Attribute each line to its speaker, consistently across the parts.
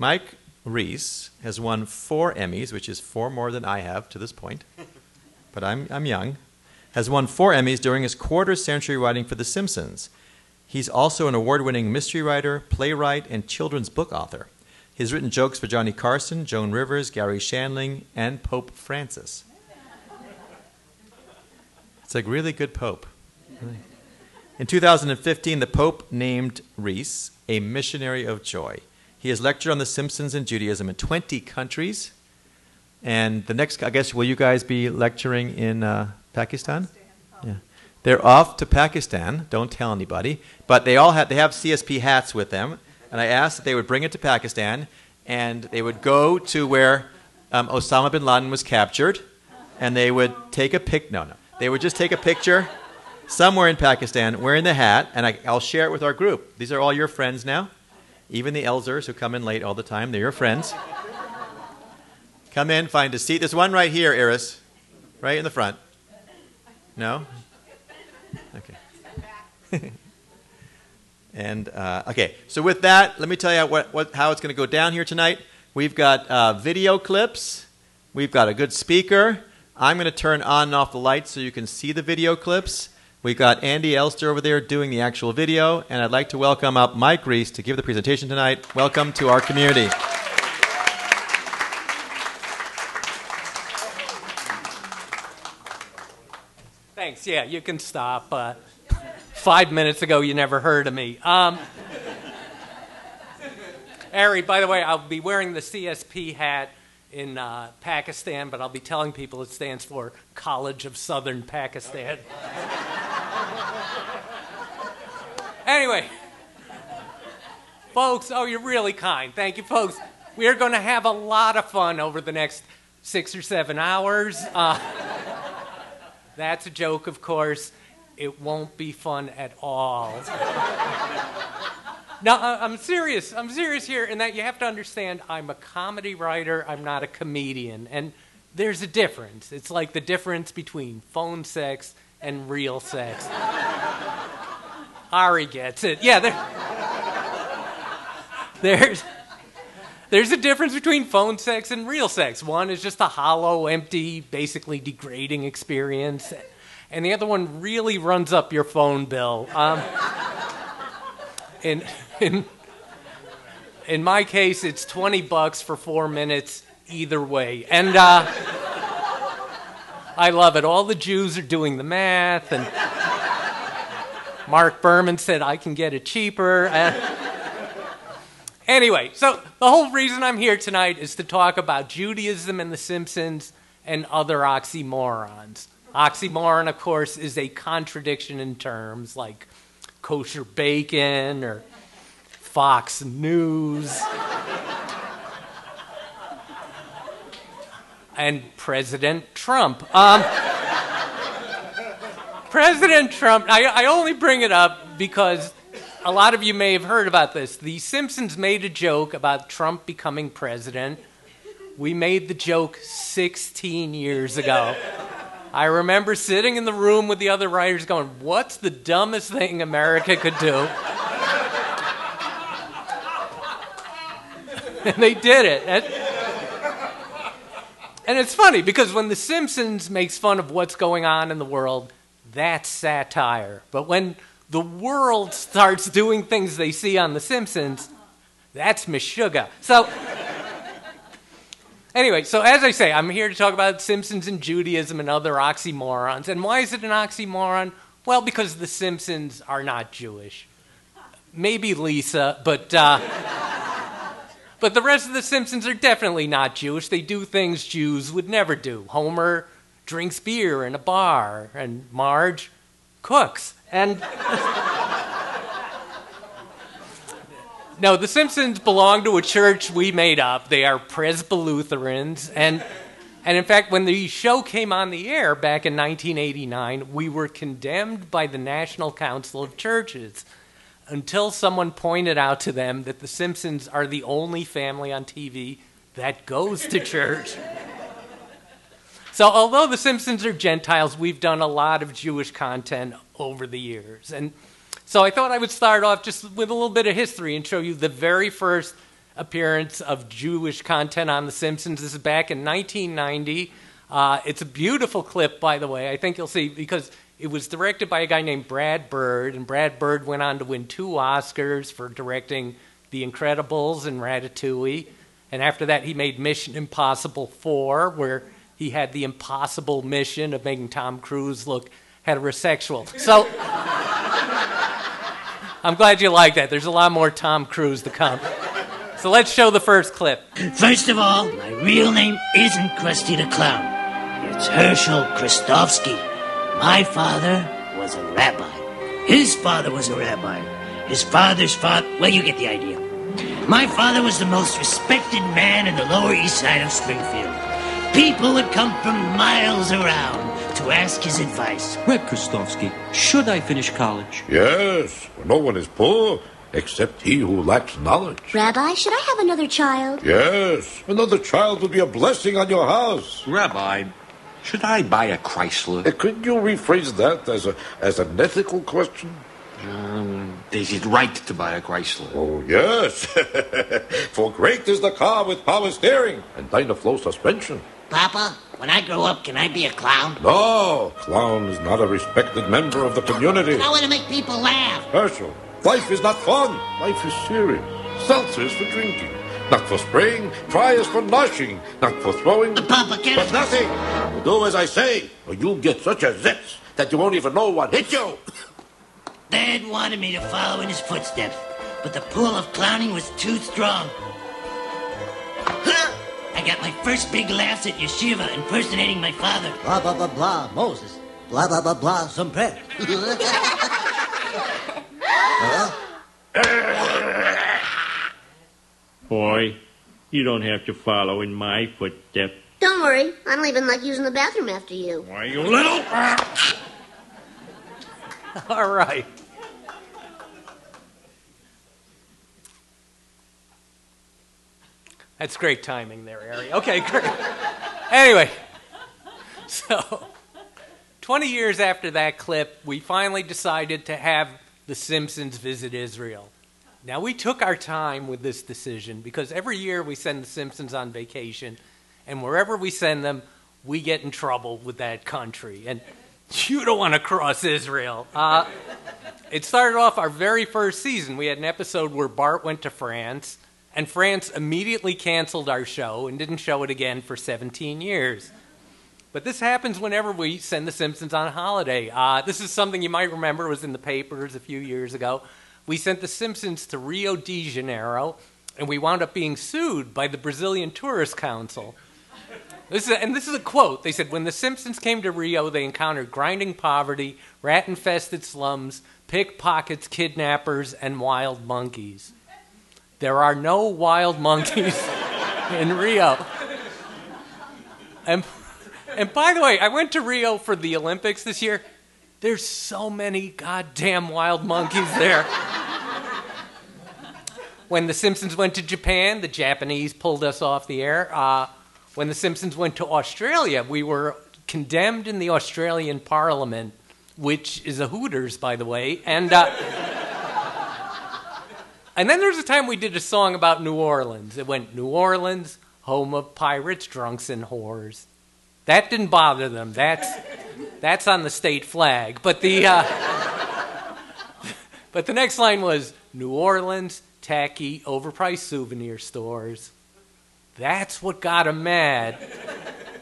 Speaker 1: Mike Reiss has won four Emmys, which is four more than I have to this point, but I'm, I'm young. Has won four Emmys during his quarter century writing for The Simpsons. He's also an award winning mystery writer, playwright, and children's book author. He's written jokes for Johnny Carson, Joan Rivers, Garry Shandling, and Pope Francis. It's a really good Pope. In 2015, the Pope named Reiss a missionary of joy. He has lectured on The Simpsons and Judaism in 20 countries. And the next, I guess, will you guys be lecturing in uh, Pakistan? Yeah. They're off to Pakistan. Don't tell anybody. But they all have, they have CSP hats with them. And I asked that they would bring it to Pakistan and they would go to where um, Osama bin Laden was captured and they would take a pic. No, no. They would just take a picture somewhere in Pakistan wearing the hat, and I, will share it with our group. These are all your friends now. Even the Elzers who come in late all the time, they're your friends. Come in, find a seat. There's one right here, Iris, right in the front. No? Okay. and, uh, okay, so with that, let me tell you what, what, how it's going to go down here tonight. We've got uh, video clips, we've got a good speaker. I'm going to turn on and off the lights so you can see the video clips. We've got Andy Elster over there doing the actual video, and I'd like to welcome up Mike Reiss to give the presentation tonight. Welcome to our community.
Speaker 2: Thanks. Yeah, you can stop. Uh, five minutes ago, you never heard of me. Um, Ari, by the way, I'll be wearing the CSP hat in uh, Pakistan, but I'll be telling people it stands for College of Southern Pakistan. anyway, folks, oh, you're really kind. Thank you, folks. We are going to have a lot of fun over the next six or seven hours. Uh, that's a joke, of course. It won't be fun at all. Now, I'm serious. I'm serious here in that you have to understand I'm a comedy writer, I'm not a comedian. And there's a difference. It's like the difference between phone sex and real sex. Ari gets it. Yeah, there, there's, there's a difference between phone sex and real sex. One is just a hollow, empty, basically degrading experience, and the other one really runs up your phone bill. Um, and in, in my case, it's 20 bucks for four minutes either way. And uh, I love it. All the Jews are doing the math, and Mark Berman said I can get it cheaper. Uh, anyway, so the whole reason I'm here tonight is to talk about Judaism and The Simpsons and other oxymorons. Oxymoron, of course, is a contradiction in terms like kosher bacon or Fox News. and President Trump. Um, President Trump, I, I only bring it up because a lot of you may have heard about this. The Simpsons made a joke about Trump becoming president. We made the joke 16 years ago. I remember sitting in the room with the other writers going, What's the dumbest thing America could do? and they did it. And, and it's funny because when The Simpsons makes fun of what's going on in the world, that's satire. But when the world starts doing things they see on The Simpsons, that's Meshuggah. So, anyway, so as I say, I'm here to talk about Simpsons and Judaism and other oxymorons. And why is it an oxymoron? Well, because The Simpsons are not Jewish. Maybe Lisa, but. Uh, but the rest of the Simpsons are definitely not Jewish. They do things Jews would never do. Homer drinks beer in a bar, and Marge cooks. And. no, the Simpsons belong to a church we made up. They are Presbyterians. And. And in fact, when the show came on the air back in 1989, we were condemned by the National Council of Churches until someone pointed out to them that the Simpsons are the only family on TV that goes to church. so, although the Simpsons are Gentiles, we've done a lot of Jewish content over the years. And so I thought I would start off just with a little bit of history and show you the very first appearance of Jewish content on The Simpsons. This is back in 1990. Uh, it's a beautiful clip, by the way. I think you'll see because it was directed by a guy named Brad Bird, and Brad Bird went on to win two Oscars for directing The Incredibles and Ratatouille. And after that, he made Mission Impossible 4, where he had the impossible mission of making Tom Cruise look heterosexual. So I'm glad you like that. There's a lot more Tom Cruise to come. So let's show the first clip.
Speaker 3: First of all, my real name isn't Krusty the Clown. It's Herschel Krustofski. My father was a rabbi. His father was a rabbi. His father's father. Well, you get the idea. My father was the most respected man in the Lower East Side of Springfield. People would come from miles around to ask his advice.
Speaker 4: Reb Krustofski, should I finish college?
Speaker 5: Yes, for no one is poor except he who lacks knowledge.
Speaker 6: Rabbi, should I have another child?
Speaker 5: Yes, another child would be a blessing on your house.
Speaker 4: Rabbi, should I buy a Chrysler?
Speaker 5: Uh, Could you rephrase that as a as an ethical question?
Speaker 4: Um, is it right to buy a Chrysler?
Speaker 5: Oh yes, for great is the car with power steering and Dynaflow suspension.
Speaker 3: Papa, when I grow up, can I be a clown?
Speaker 5: No, clown is not a respected member of the community.
Speaker 3: I want to make people laugh.
Speaker 5: Herschel, life is not fun. Life is serious. Seltzer is for drinking, not for spraying. Try is for noshing, not for throwing.
Speaker 3: But Papa, can
Speaker 5: But nothing. Do as I say, or you'll get such a zitz that you won't even know what hit you.
Speaker 3: Dad wanted me to follow in his footsteps, but the pull of clowning was too strong. I got my first big laughs at yeshiva impersonating my father.
Speaker 7: Blah, blah, blah, blah, Moses. Blah, blah, blah, blah, some prayer.
Speaker 8: Boy, you don't have to follow in my footsteps.
Speaker 6: Don't worry, I don't even like using the bathroom after you.
Speaker 8: Why, you little...
Speaker 2: All right. That's great timing there, Ari. Okay, great. anyway, so 20 years after that clip, we finally decided to have The Simpsons visit Israel. Now, we took our time with this decision because every year we send The Simpsons on vacation, and wherever we send them, we get in trouble with that country. And you don't want to cross Israel. Uh, it started off our very first season. We had an episode where Bart went to France, and France immediately canceled our show and didn't show it again for 17 years. But this happens whenever we send The Simpsons on holiday. Uh, this is something you might remember was in the papers a few years ago. We sent The Simpsons to Rio de Janeiro, and we wound up being sued by the Brazilian Tourist Council. This is, and this is a quote. They said, When the Simpsons came to Rio, they encountered grinding poverty, rat infested slums, pickpockets, kidnappers, and wild monkeys. There are no wild monkeys in Rio. And, and by the way, I went to Rio for the Olympics this year. There's so many goddamn wild monkeys there. When the Simpsons went to Japan, the Japanese pulled us off the air. Uh, when the Simpsons went to Australia, we were condemned in the Australian Parliament, which is a Hooters, by the way. And, uh, and then there's a time we did a song about New Orleans. It went, New Orleans, home of pirates, drunks, and whores. That didn't bother them. That's, that's on the state flag. But the, uh, but the next line was, New Orleans, tacky, overpriced souvenir stores. That's what got him mad.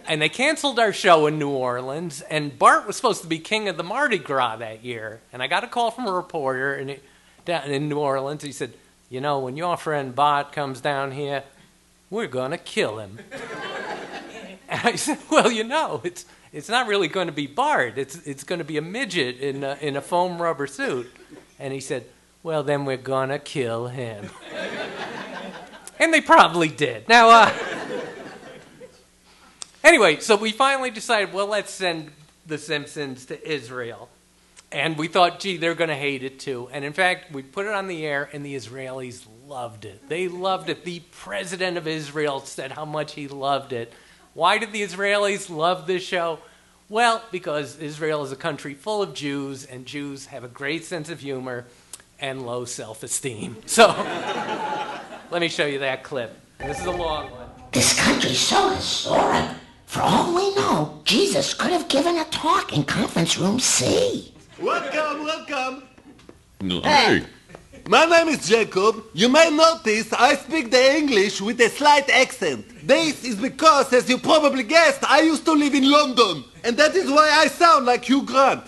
Speaker 2: And they canceled our show in New Orleans, and Bart was supposed to be king of the Mardi Gras that year. And I got a call from a reporter in, down in New Orleans. He said, You know, when your friend Bart comes down here, we're going to kill him. and I said, Well, you know, it's, it's not really going to be Bart, it's, it's going to be a midget in a, in a foam rubber suit. And he said, Well, then we're going to kill him. And they probably did. Now, uh, anyway, so we finally decided, well, let's send The Simpsons to Israel. And we thought, gee, they're going to hate it too. And in fact, we put it on the air, and the Israelis loved it. They loved it. The president of Israel said how much he loved it. Why did the Israelis love this show? Well, because Israel is a country full of Jews, and Jews have a great sense of humor and low self esteem. So. let me show you that clip. This is a long one.
Speaker 3: This country's so historic. For all we know, Jesus could have given a talk in conference room C.
Speaker 9: Welcome, welcome.
Speaker 5: Hey,
Speaker 9: My name is Jacob. You may notice I speak the English with a slight accent. This is because, as you probably guessed, I used to live in London. And that is why I sound like Hugh Grant.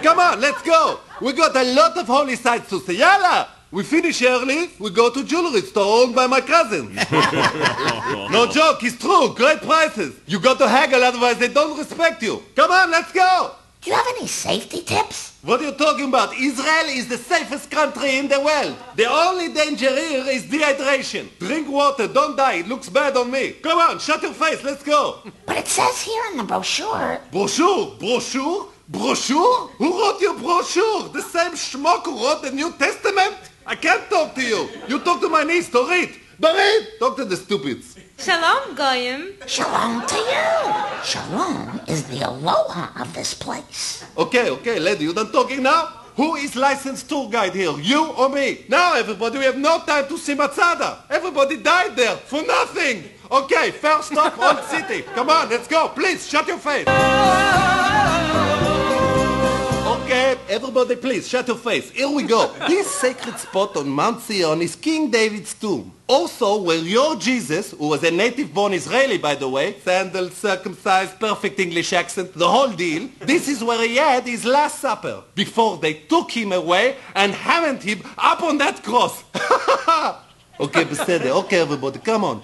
Speaker 9: Come on, let's go. We got a lot of holy sites to see. Yalla! We finish early, we go to jewelry store owned by my cousin. no joke, it's true. Great prices. You got to haggle, otherwise they don't respect you. Come on, let's go.
Speaker 3: Do you have any safety tips?
Speaker 9: What are you talking about? Israel is the safest country in the world. The only danger here is dehydration. Drink water, don't die. It looks bad on me. Come on, shut your face, let's go.
Speaker 3: But it says here in the brochure.
Speaker 9: Brochure? Brochure? Brochure? Who wrote your brochure? The same schmuck who wrote the New Testament? I can't talk to you. You talk to my niece, Dorit. Dorit! Talk to the stupids.
Speaker 10: Shalom, Goyim.
Speaker 3: Shalom to you. Shalom is the aloha of this place.
Speaker 9: Okay, okay, lady, you done talking now? Who is licensed tour guide here? You or me? Now, everybody, we have no time to see Masada. Everybody died there for nothing. Okay, first stop, Old City. Come on, let's go. Please, shut your face. Okay, everybody, please, shut your face. Here we go. This sacred spot on Mount Zion is King David's tomb. Also, where your Jesus, who was a native-born Israeli, by the way, sandals, circumcised, perfect English accent, the whole deal, this is where he had his last supper, before they took him away and hammered him up on that cross. okay, בסדר. Okay, everybody, come on.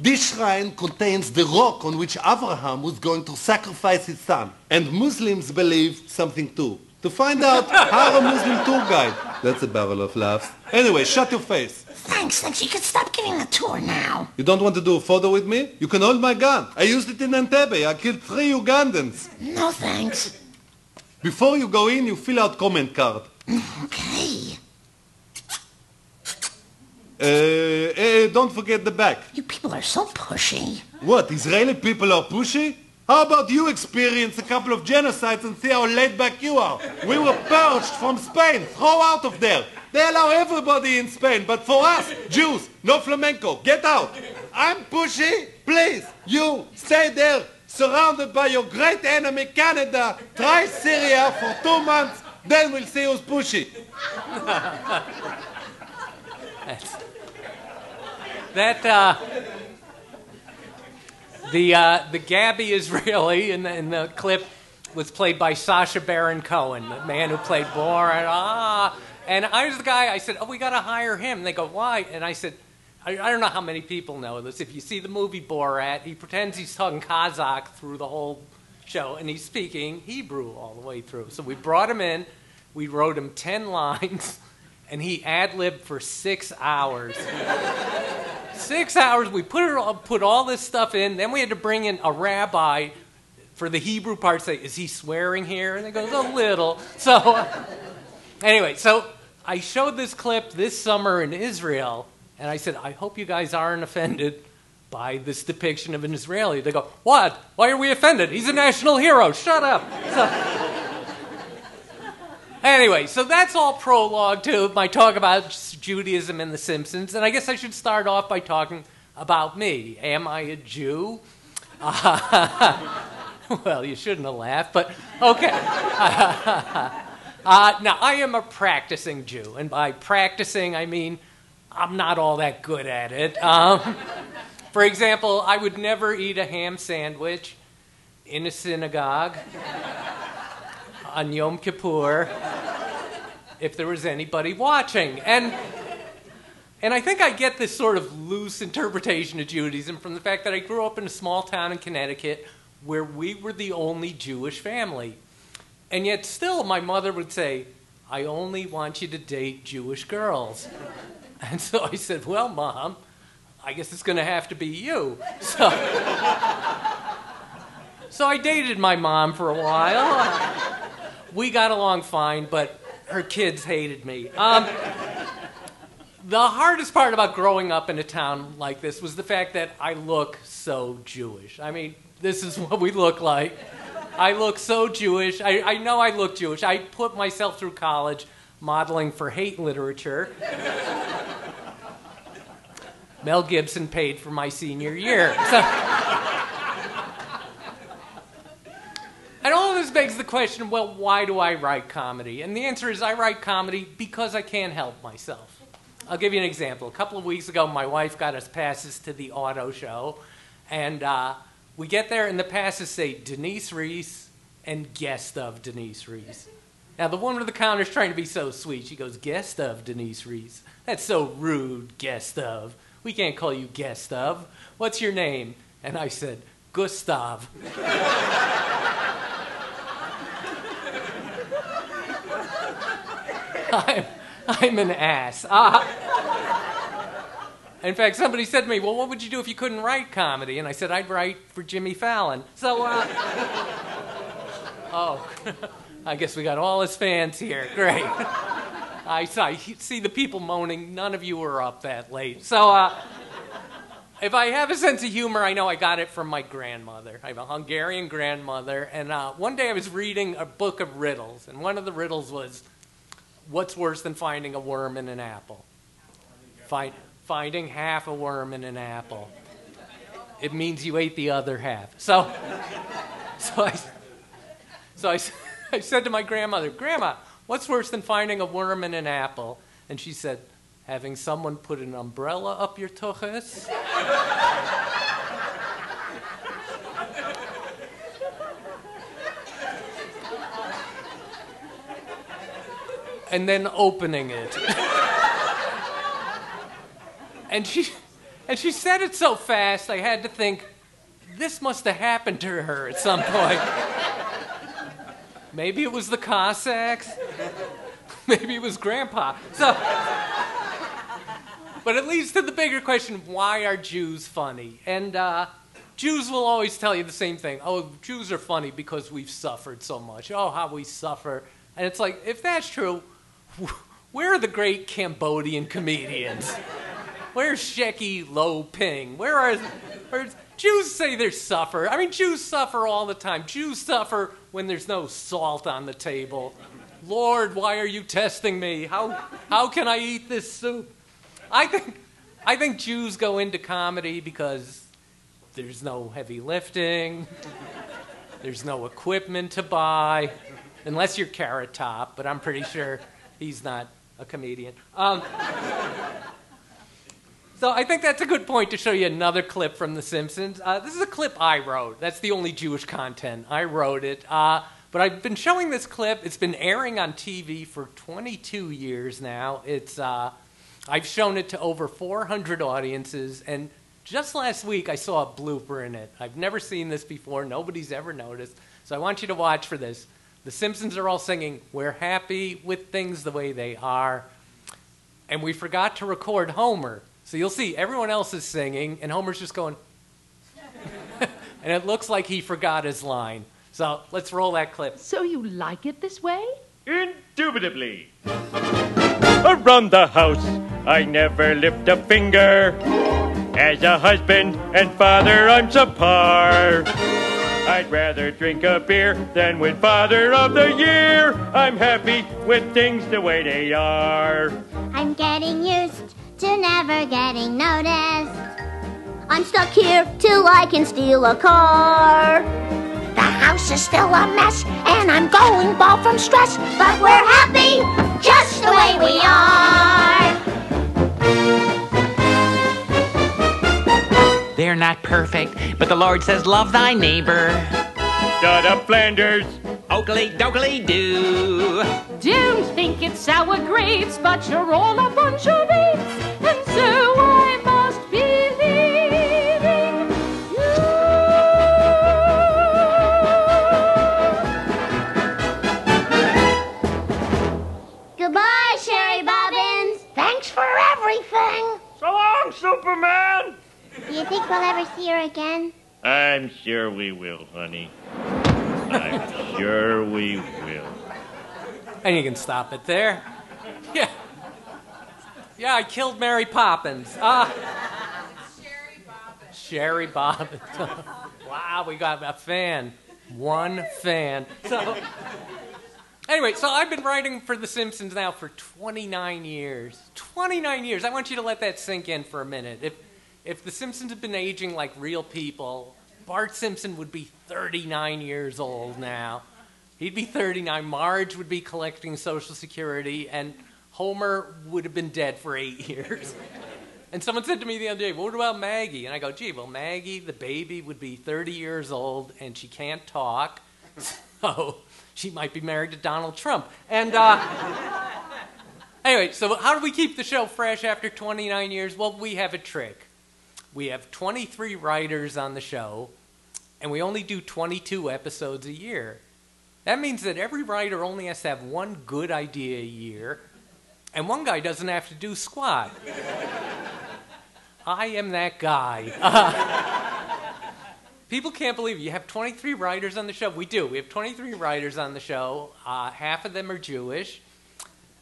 Speaker 9: This shrine contains the rock on which Abraham was going to sacrifice his son. And Muslims believe something too. To find out, how a Muslim tour guide. That's a barrel of laughs. Anyway, shut your face.
Speaker 3: Thanks, thanks. You can stop giving the tour now.
Speaker 9: You don't want to do a photo with me? You can hold my gun. I used it in Entebbe. I killed three Ugandans.
Speaker 3: No thanks.
Speaker 9: Before you go in, you fill out comment card.
Speaker 3: Okay.
Speaker 9: Uh, eh, don't forget the back.
Speaker 3: You people are so pushy.
Speaker 9: What, Israeli people are pushy? How about you experience a couple of genocides and see how laid back you are? We were purged from Spain. Throw out of there. They allow everybody in Spain, but for us, Jews, no flamenco. Get out. I'm pushy. Please, you stay there, surrounded by your great enemy, Canada. Try Syria for two months, then we'll see who's pushy.
Speaker 2: That uh, the uh, the Gabby Israeli in the, in the clip was played by Sacha Baron Cohen, the man who played Borat. Ah, and I was the guy. I said, "Oh, we got to hire him." And they go, "Why?" And I said, I, "I don't know how many people know this. If you see the movie Borat, he pretends he's talking Kazakh through the whole show, and he's speaking Hebrew all the way through. So we brought him in. We wrote him ten lines." And he ad libbed for six hours. six hours. We put it all, put all this stuff in. Then we had to bring in a rabbi for the Hebrew part. Say, is he swearing here? And he goes a little. So uh, anyway, so I showed this clip this summer in Israel, and I said, I hope you guys aren't offended by this depiction of an Israeli. They go, what? Why are we offended? He's a national hero. Shut up. So, Anyway, so that's all prologue to my talk about Judaism and The Simpsons, and I guess I should start off by talking about me. Am I a Jew? Uh, well, you shouldn't have laughed, but okay. uh, now, I am a practicing Jew, and by practicing, I mean I'm not all that good at it. Um, for example, I would never eat a ham sandwich in a synagogue on Yom Kippur if there was anybody watching. And and I think I get this sort of loose interpretation of Judaism from the fact that I grew up in a small town in Connecticut where we were the only Jewish family. And yet still my mother would say, "I only want you to date Jewish girls." And so I said, "Well, mom, I guess it's going to have to be you." So So I dated my mom for a while. We got along fine, but her kids hated me. Um, the hardest part about growing up in a town like this was the fact that I look so Jewish. I mean, this is what we look like. I look so Jewish. I, I know I look Jewish. I put myself through college modeling for hate literature. Mel Gibson paid for my senior year. So, and all of this begs the question well, why do I write comedy? And the answer is I write comedy because I can't help myself. I'll give you an example. A couple of weeks ago, my wife got us passes to the auto show, and uh, we get there, and the passes say Denise Reiss and guest of Denise Reiss. Now, the woman at the counter is trying to be so sweet. She goes, Guest of Denise Reese. That's so rude, guest of. We can't call you guest of. What's your name? And I said, Gustav. I'm, I'm an ass. Uh, in fact, somebody said to me, Well, what would you do if you couldn't write comedy? And I said, I'd write for Jimmy Fallon. So, uh, oh, I guess we got all his fans here. Great. I, I see the people moaning. None of you were up that late. So, uh, if I have a sense of humor, I know I got it from my grandmother. I have a Hungarian grandmother, and uh, one day I was reading a book of riddles, and one of the riddles was, "What's worse than finding a worm in an apple?" Find, finding half a worm in an apple. It means you ate the other half. So, so I, so I, I said to my grandmother, "Grandma, what's worse than finding a worm in an apple?" And she said, having someone put an umbrella up your tuchus. and then opening it. and she and she said it so fast I had to think this must have happened to her at some point. Maybe it was the Cossacks. Maybe it was grandpa. So but it leads to the bigger question why are Jews funny? And uh, Jews will always tell you the same thing. Oh, Jews are funny because we've suffered so much. Oh, how we suffer. And it's like, if that's true, where are the great Cambodian comedians? Where's Shecky Lo Ping? Where are where's, Jews say they suffer. I mean, Jews suffer all the time. Jews suffer when there's no salt on the table. Lord, why are you testing me? How, how can I eat this soup? I think, I think Jews go into comedy because there's no heavy lifting, there's no equipment to buy, unless you're Carrot Top, but I'm pretty sure he's not a comedian. Um, so I think that's a good point to show you another clip from The Simpsons. Uh, this is a clip I wrote. That's the only Jewish content. I wrote it. Uh, but I've been showing this clip. It's been airing on TV for 22 years now. It's uh, I've shown it to over 400 audiences, and just last week I saw a blooper in it. I've never seen this before, nobody's ever noticed. So I want you to watch for this. The Simpsons are all singing, We're happy with things the way they are. And we forgot to record Homer. So you'll see everyone else is singing, and Homer's just going, and it looks like he forgot his line. So let's roll that clip.
Speaker 10: So you like it this way?
Speaker 8: Indubitably. Around the house, I never lift a finger. As a husband and father, I'm subpar. I'd rather drink a beer than win Father of the Year. I'm happy with things the way they are.
Speaker 11: I'm getting used to never getting noticed. I'm stuck here till I can steal a car.
Speaker 12: The house is still a mess, and I'm going bald from stress, but we're happy just the way we are.
Speaker 13: They're not perfect, but the Lord says, Love thy neighbor.
Speaker 8: Shut up, Flanders.
Speaker 13: Oakley dokley doo.
Speaker 10: Don't think it's sour grapes, but you're all a bunch of apes, and so I must be leaving
Speaker 11: Goodbye, Sherry Bobbins.
Speaker 12: Thanks for everything.
Speaker 8: So long, Superman.
Speaker 11: Do you think we'll ever see her again?
Speaker 8: I'm sure we will, honey. I'm sure we will.
Speaker 2: And you can stop it there. Yeah. Yeah, I killed Mary Poppins. Ah. Sherry Bobbins. wow, we got a fan. One fan. So, anyway, so I've been writing for The Simpsons now for 29 years. 29 years. I want you to let that sink in for a minute. If, if The Simpsons had been aging like real people, Bart Simpson would be 39 years old now. He'd be 39. Marge would be collecting Social Security, and Homer would have been dead for eight years. And someone said to me the other day, What about Maggie? And I go, Gee, well, Maggie, the baby, would be 30 years old, and she can't talk. So she might be married to Donald Trump. And uh, anyway, so how do we keep the show fresh after 29 years? Well, we have a trick. We have 23 writers on the show, and we only do 22 episodes a year. That means that every writer only has to have one good idea a year, and one guy doesn't have to do squat. I am that guy. people can't believe it. You have 23 writers on the show. We do. We have 23 writers on the show. Uh, half of them are Jewish,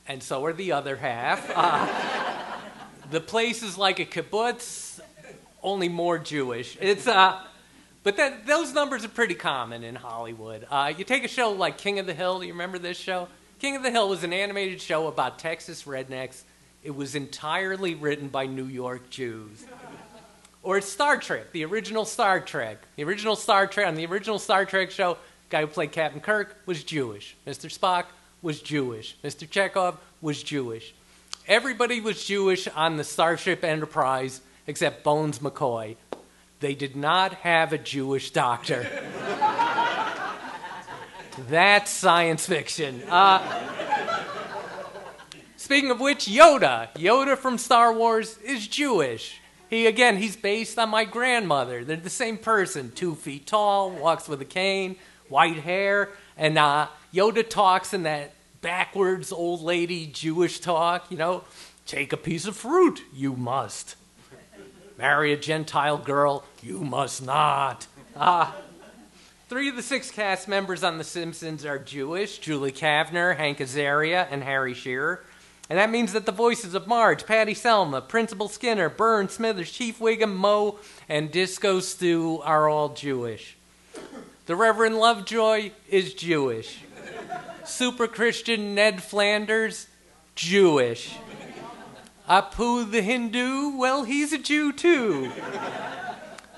Speaker 2: and so are the other half. Uh, the place is like a kibbutz, only more Jewish. It's uh, but that, those numbers are pretty common in Hollywood. Uh, you take a show like King of the Hill. Do you remember this show? King of the Hill was an animated show about Texas rednecks. It was entirely written by New York Jews. Or Star Trek, the original Star Trek. The original Star Trek, on the original Star Trek show, guy who played Captain Kirk was Jewish. Mr. Spock was Jewish. Mr. Chekov was Jewish. Everybody was Jewish on the Starship Enterprise except Bones McCoy. They did not have a Jewish doctor. That's science fiction. Uh, speaking of which, Yoda. Yoda from Star Wars is Jewish. He again, he's based on my grandmother. They're the same person, two feet tall, walks with a cane, white hair, and uh, Yoda talks in that backwards old lady Jewish talk. You know, take a piece of fruit, you must. Marry a Gentile girl, you must not. Ah. Three of the six cast members on The Simpsons are Jewish Julie Kavner, Hank Azaria, and Harry Shearer. And that means that the voices of Marge, Patty Selma, Principal Skinner, Burns Smithers, Chief Wiggum, Moe, and Disco Stew are all Jewish. The Reverend Lovejoy is Jewish. Super Christian Ned Flanders, Jewish. Apu the Hindu, well, he's a Jew too.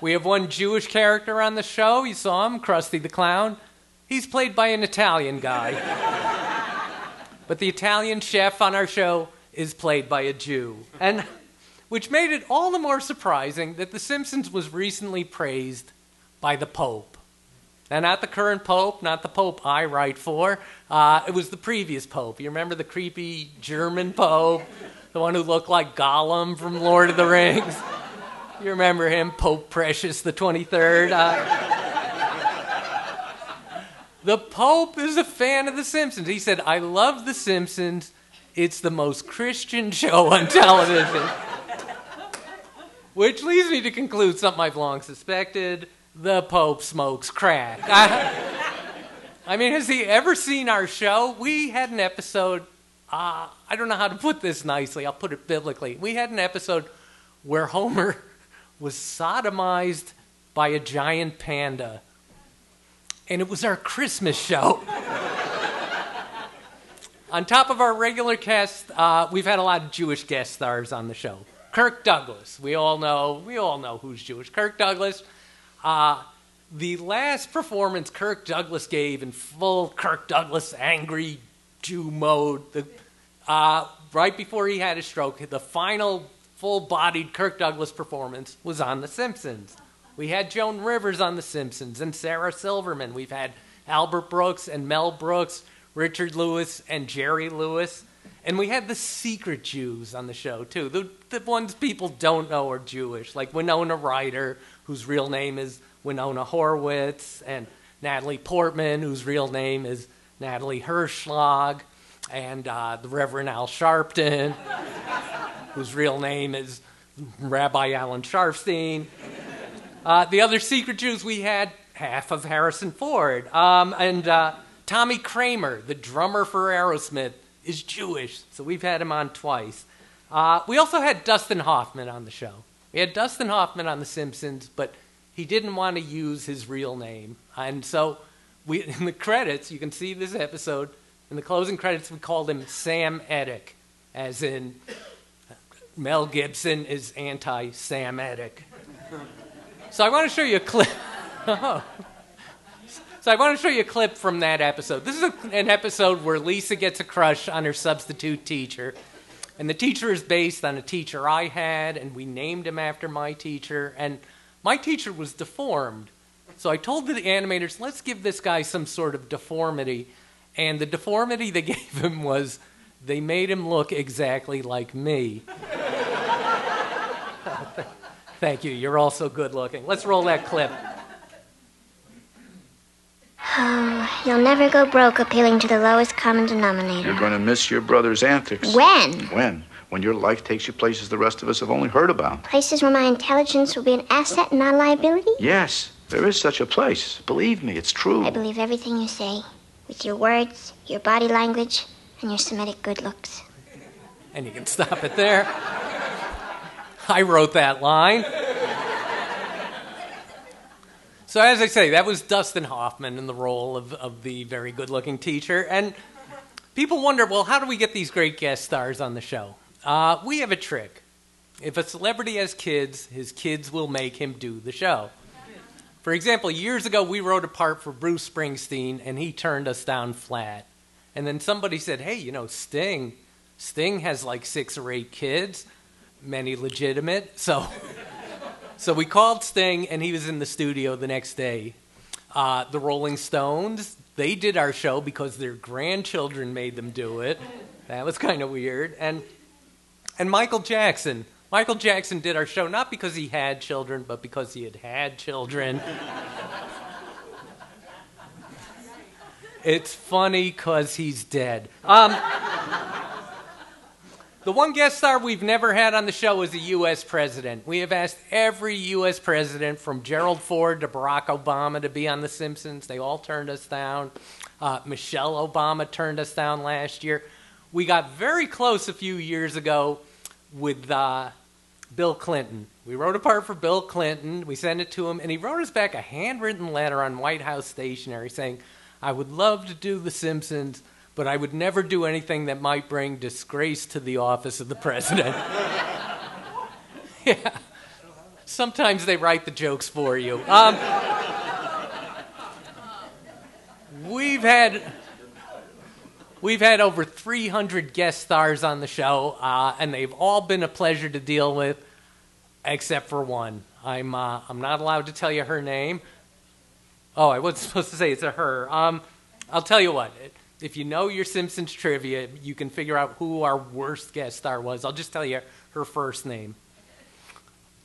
Speaker 2: We have one Jewish character on the show. You saw him, Krusty the Clown. He's played by an Italian guy. but the Italian chef on our show is played by a Jew. And which made it all the more surprising that The Simpsons was recently praised by the Pope. Now, not the current Pope, not the Pope I write for. Uh, it was the previous Pope. You remember the creepy German Pope? The one who looked like Gollum from Lord of the Rings? You remember him, Pope Precious the 23rd? Uh, the Pope is a fan of The Simpsons. He said, I love The Simpsons. It's the most Christian show on television. Which leads me to conclude something I've long suspected the Pope smokes crack. I, I mean, has he ever seen our show? We had an episode, uh, I don't know how to put this nicely, I'll put it biblically. We had an episode where Homer was sodomized by a giant panda. And it was our Christmas show. on top of our regular cast, uh, we've had a lot of Jewish guest stars on the show. Kirk Douglas, we all know, we all know who's Jewish. Kirk Douglas, uh, the last performance Kirk Douglas gave in full Kirk Douglas angry Jew mode, the, uh, right before he had a stroke, the final full bodied Kirk Douglas performance was on The Simpsons. We had Joan Rivers on The Simpsons and Sarah Silverman. We've had Albert Brooks and Mel Brooks, Richard Lewis and Jerry Lewis. And we had the secret Jews on the show, too. The, the ones people don't know are Jewish, like Winona Ryder, whose real name is Winona Horowitz, and Natalie Portman, whose real name is Natalie Hershlag, and uh, the Reverend Al Sharpton, whose real name is Rabbi Alan Sharfstein. Uh, the other secret Jews we had, half of Harrison Ford. Um, and uh, Tommy Kramer, the drummer for Aerosmith, is Jewish, so we've had him on twice. Uh, we also had Dustin Hoffman on the show. We had Dustin Hoffman on The Simpsons, but he didn't want to use his real name. And so we, in the credits, you can see this episode, in the closing credits, we called him Sam Etic, as in Mel Gibson is anti Sam Semitic. So I want to show you a clip. Oh. So I want to show you a clip from that episode. This is a, an episode where Lisa gets a crush on her substitute teacher. And the teacher is based on a teacher I had, and we named him after my teacher. And my teacher was deformed. So I told the animators, let's give this guy some sort of deformity. And the deformity they gave him was they made him look exactly like me. Thank you. You're also good looking. Let's roll that clip.
Speaker 11: Oh, you'll never go broke appealing to the lowest common denominator.
Speaker 14: You're going to miss your brother's antics.
Speaker 11: When?
Speaker 14: When? When your life takes you places the rest of us have only heard about.
Speaker 11: Places where my intelligence will be an asset and not a liability?
Speaker 14: Yes, there is such a place. Believe me, it's true.
Speaker 11: I believe everything you say, with your words, your body language, and your Semitic good looks.
Speaker 2: And you can stop it there. I wrote that line. So, as I say, that was Dustin Hoffman in the role of, of the very good looking teacher. And people wonder well, how do we get these great guest stars on the show? Uh, we have a trick. If a celebrity has kids, his kids will make him do the show. For example, years ago, we wrote a part for Bruce Springsteen, and he turned us down flat. And then somebody said, hey, you know, Sting, Sting has like six or eight kids, many legitimate. So so we called Sting, and he was in the studio the next day. Uh, the Rolling Stones, they did our show because their grandchildren made them do it. That was kind of weird. And and Michael Jackson, Michael Jackson did our show not because he had children, but because he had had children. it's funny because he's dead. Um, the one guest star we've never had on the show is a U.S. president. We have asked every U.S. president, from Gerald Ford to Barack Obama, to be on The Simpsons. They all turned us down. Uh, Michelle Obama turned us down last year. We got very close a few years ago with uh, Bill Clinton. We wrote a part for Bill Clinton. We sent it to him, and he wrote us back a handwritten letter on White House stationery saying, I would love to do The Simpsons but I would never do anything that might bring disgrace to the office of the president. yeah. Sometimes they write the jokes for you. Um, we've had we've had over 300 guest stars on the show, uh, and they've all been a pleasure to deal with, except for one. I'm uh, I'm not allowed to tell you her name. Oh, I wasn't supposed to say it's a her. Um, I'll tell you what. If you know your Simpsons trivia, you can figure out who our worst guest star was. I'll just tell you her first name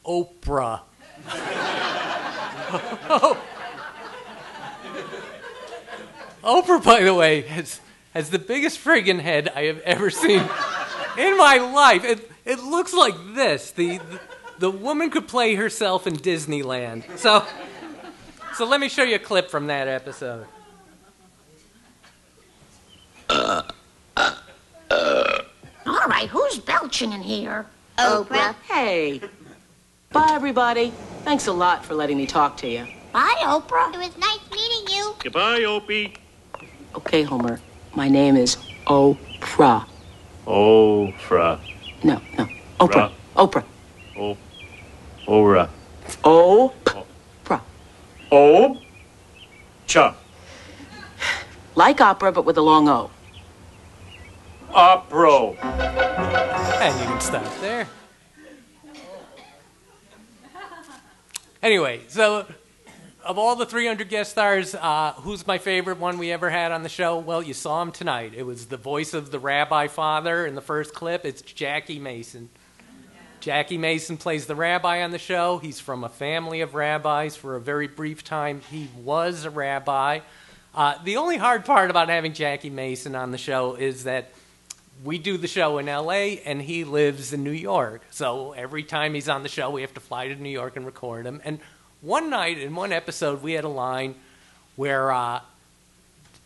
Speaker 2: Oprah. Oprah, by the way, has, has the biggest friggin' head I have ever seen in my life. It, it looks like this. The, the, the woman could play herself in Disneyland. So, so let me show you a clip from that episode.
Speaker 3: All right, who's belching in here?
Speaker 6: Oprah.
Speaker 15: Hey. Bye, everybody. Thanks a lot for letting me talk to you.
Speaker 3: Bye, Oprah.
Speaker 11: It was nice meeting you.
Speaker 8: Goodbye, Opie.
Speaker 15: Okay, Homer. My name is Oprah.
Speaker 8: Oprah.
Speaker 15: No, no. Oprah. Oprah.
Speaker 8: O. Ora.
Speaker 15: O.
Speaker 8: O. Cha.
Speaker 15: Like opera, but with a long O.
Speaker 8: Opera.
Speaker 2: And you can stop there. Anyway, so of all the 300 guest stars, uh, who's my favorite one we ever had on the show? Well, you saw him tonight. It was the voice of the rabbi father in the first clip. It's Jackie Mason. Jackie Mason plays the rabbi on the show. He's from a family of rabbis. For a very brief time, he was a rabbi. Uh, the only hard part about having Jackie Mason on the show is that we do the show in LA and he lives in New York. So every time he's on the show, we have to fly to New York and record him. And one night in one episode, we had a line where uh,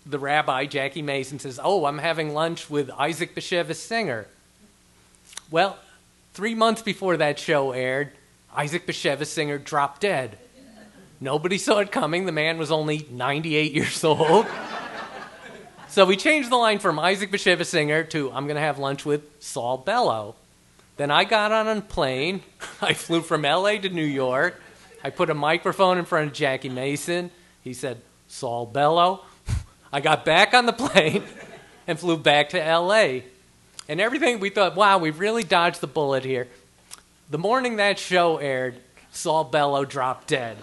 Speaker 2: the rabbi, Jackie Mason, says, Oh, I'm having lunch with Isaac Bashevis Singer. Well, three months before that show aired, Isaac Bashevis Singer dropped dead. Nobody saw it coming. The man was only 98 years old. So we changed the line from Isaac Bashevis Singer to I'm going to have lunch with Saul Bellow. Then I got on a plane. I flew from LA to New York. I put a microphone in front of Jackie Mason. He said, Saul Bellow. I got back on the plane and flew back to LA. And everything, we thought, wow, we've really dodged the bullet here. The morning that show aired, Saul Bellow dropped dead.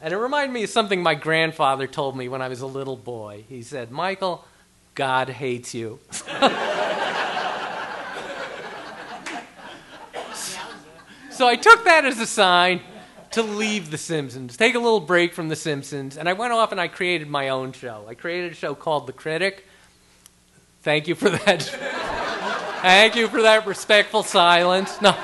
Speaker 2: And it reminded me of something my grandfather told me when I was a little boy. He said, Michael, God hates you. so I took that as a sign to leave The Simpsons, take a little break from The Simpsons, and I went off and I created my own show. I created a show called The Critic. Thank you for that. Thank you for that respectful silence. No,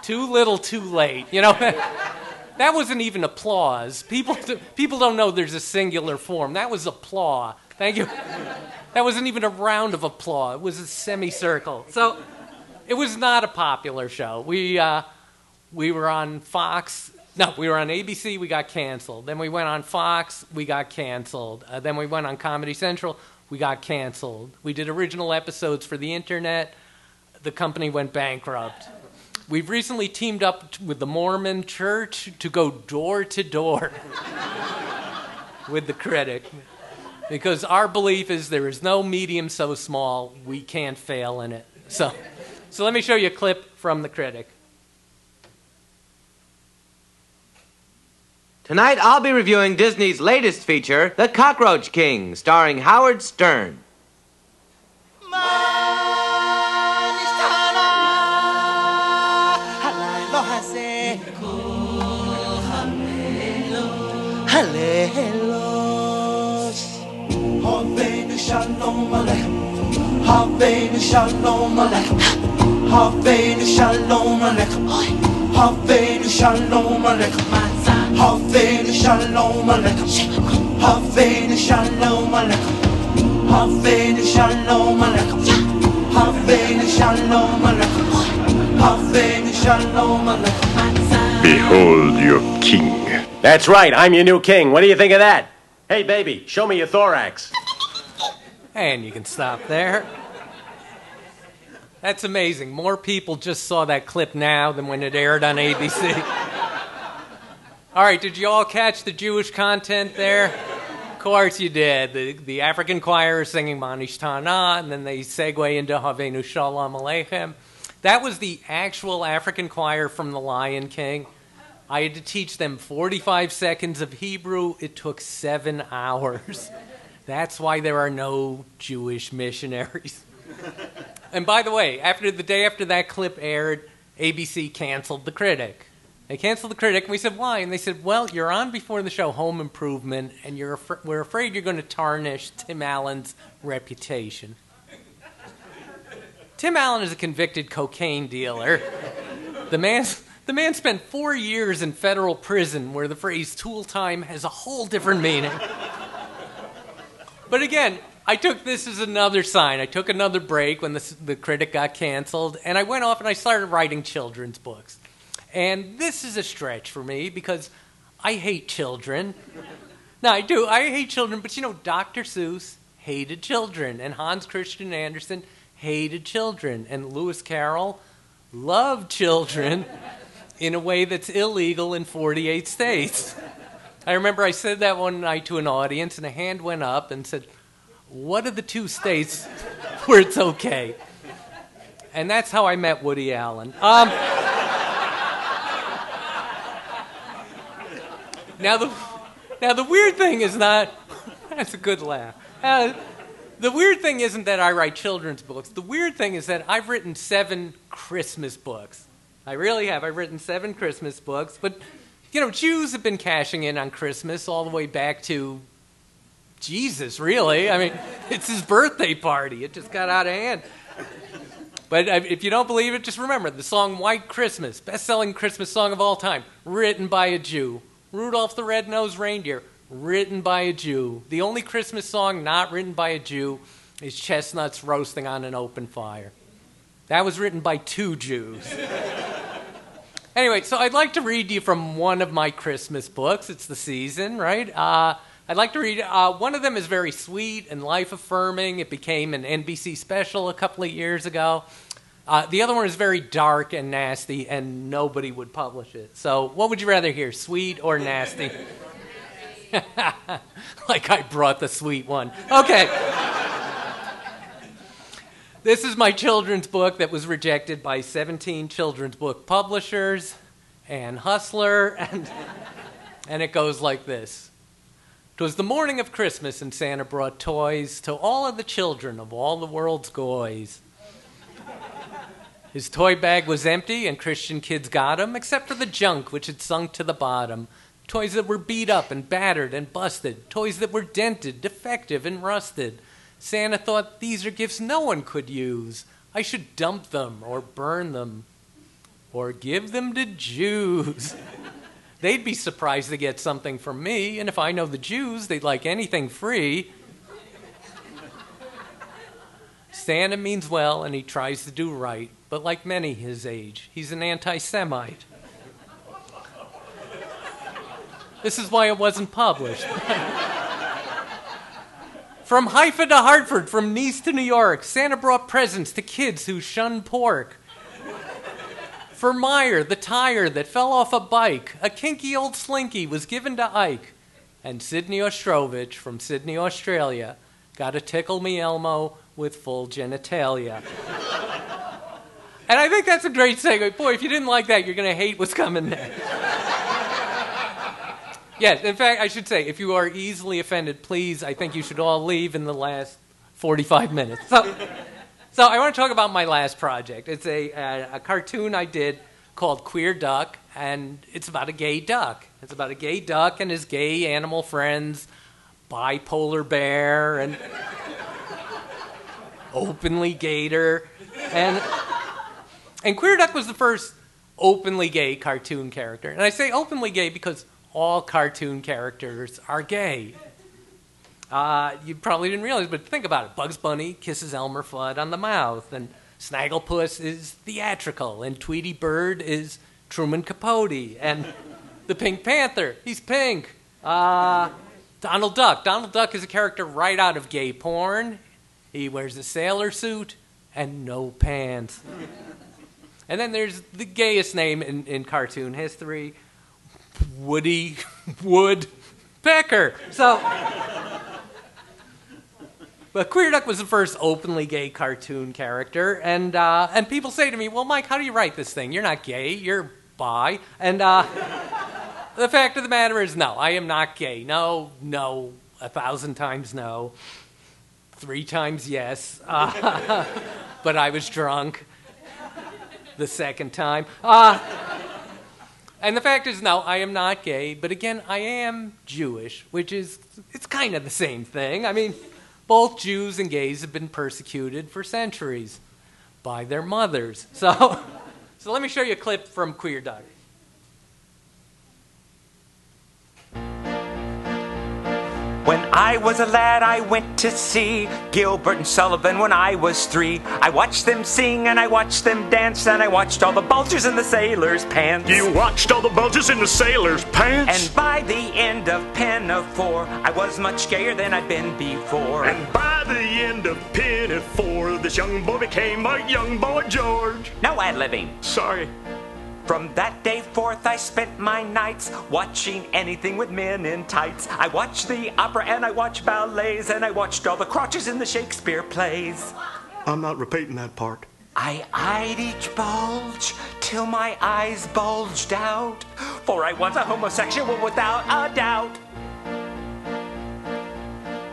Speaker 2: too little, too late. You know, that wasn't even applause. People, people don't know there's a singular form. That was applause. Thank you. That wasn't even a round of applause. It was a semicircle. So it was not a popular show. We, uh, we were on Fox. No, we were on ABC. We got canceled. Then we went on Fox. We got canceled. Uh, then we went on Comedy Central. We got canceled. We did original episodes for the internet. The company went bankrupt. We've recently teamed up with the Mormon Church to go door to door with the critic because our belief is there is no medium so small we can't fail in it. So, so let me show you a clip from the critic.
Speaker 16: Tonight I'll be reviewing Disney's latest feature, The Cockroach King, starring Howard Stern.
Speaker 17: Havenu Shalom Aleichem. Havenu Shalom Aleichem. Havenu Shalom Aleichem. Havenu Shalom Aleichem. Havenu Shalom Aleichem. Havenu Shalom Aleichem. Havenu Shalom Aleichem. Havenu Shalom Aleichem.
Speaker 8: Behold your king.
Speaker 18: That's right, I'm your new king. What do you think of that? Hey, baby, show me your thorax.
Speaker 2: And you can stop there. That's amazing. More people just saw that clip now than when it aired on ABC. All right, did you all catch the Jewish content there? Of course you did. The, the African choir is singing Ma Nishtana, and then they segue into Havenu Shalom Aleichem. That was the actual African choir from The Lion King. I had to teach them 45 seconds of Hebrew. It took seven hours. That's why there are no Jewish missionaries. and by the way, after the day after that clip aired, ABC canceled the critic. They canceled the critic, and we said, why? And they said, well, you're on before the show Home Improvement, and you're af- we're afraid you're going to tarnish Tim Allen's reputation. Tim Allen is a convicted cocaine dealer. The man, the man spent four years in federal prison where the phrase tool time has a whole different meaning. But again, I took this as another sign. I took another break when the, the critic got canceled, and I went off and I started writing children's books. And this is a stretch for me because I hate children. no, I do. I hate children, but you know, Dr. Seuss hated children, and Hans Christian Andersen hated children, and Lewis Carroll loved children in a way that's illegal in 48 states. I remember I said that one night to an audience, and a hand went up and said, What are the two states where it's okay? And that's how I met Woody Allen. Um, now, the, now, the weird thing is not, that's a good laugh. Uh, the weird thing isn't that I write children's books. The weird thing is that I've written seven Christmas books. I really have. I've written seven Christmas books, but you know, Jews have been cashing in on Christmas all the way back to Jesus, really. I mean, it's his birthday party. It just got out of hand. But if you don't believe it, just remember the song White Christmas, best selling Christmas song of all time, written by a Jew. Rudolph the Red-Nosed Reindeer, written by a Jew. The only Christmas song not written by a Jew is Chestnuts Roasting on an Open Fire. That was written by two Jews. Anyway, so I'd like to read you from one of my Christmas books. It's the season, right? Uh, I'd like to read. Uh, one of them is very sweet and life affirming. It became an NBC special a couple of years ago. Uh, the other one is very dark and nasty, and nobody would publish it. So, what would you rather hear, sweet or nasty? like I brought the sweet one. Okay. this is my children's book that was rejected by 17 children's book publishers and Hustler, and, and it goes like this. 'Twas the morning of Christmas, and Santa brought toys to all of the children of all the world's goys. His toy bag was empty, and Christian kids got 'em, except for the junk which had sunk to the bottom. Toys that were beat up and battered and busted, toys that were dented, defective, and rusted. Santa thought these are gifts no one could use. I should dump them or burn them or give them to Jews. They'd be surprised to get something from me, and if I know the Jews, they'd like anything free. Santa means well and he tries to do right, but like many his age, he's an anti Semite. This is why it wasn't published. from Haifa to Hartford, from Nice to New York, Santa brought presents to kids who shun pork. For Meyer, the tire that fell off a bike, a kinky old slinky was given to Ike. And Sidney Ostrovich from Sydney, Australia, got a Tickle Me Elmo with full genitalia. And I think that's a great segue. Boy, if you didn't like that, you're going to hate what's coming next. yes, in fact, I should say, if you are easily offended, please, I think you should all leave in the last 45 minutes. So, so I want to talk about my last project. It's a, a, a cartoon I did called Queer Duck, and it's about a gay duck. It's about a gay duck and his gay animal friends, bipolar bear, and openly gator, and and Queer Duck was the first openly gay cartoon character. And I say openly gay because all cartoon characters are gay. Uh, you probably didn't realize, but think about it. Bugs Bunny kisses Elmer Fudd on the mouth, and Snagglepuss is theatrical, and Tweety Bird is Truman Capote, and the Pink Panther, he's pink. Uh, Donald Duck. Donald Duck is a character right out of gay porn. He wears a sailor suit and no pants. And then there's the gayest name in, in cartoon history Woody Woodpecker. So. But Queer Duck was the first openly gay cartoon character, and uh, and people say to me, "Well, Mike, how do you write this thing? You're not gay, you're bi." And uh, the fact of the matter is, no, I am not gay. No, no, a thousand times no, three times yes. Uh, but I was drunk the second time. Uh, and the fact is, no, I am not gay. But again, I am Jewish, which is it's kind of the same thing. I mean both Jews and gays have been persecuted for centuries by their mothers. So, so let me show you a clip from Queer Duck.
Speaker 19: I was a lad, I went to see Gilbert and Sullivan when I was three. I watched them sing and I watched them dance and I watched all the bulges in the sailors' pants.
Speaker 8: You watched all the bulges in the sailors' pants?
Speaker 19: And by the end of Pinafore, I was much gayer than I'd been before.
Speaker 8: And by the end of Pinafore, this young boy became a young boy George.
Speaker 19: No ad libbing.
Speaker 8: Sorry.
Speaker 19: From that day forth, I spent my nights watching anything with men in tights. I watched the opera and I watched ballets and I watched all the crotches in the Shakespeare plays.
Speaker 8: I'm not repeating that part.
Speaker 19: I eyed each bulge till my eyes bulged out, for I was a homosexual without a doubt.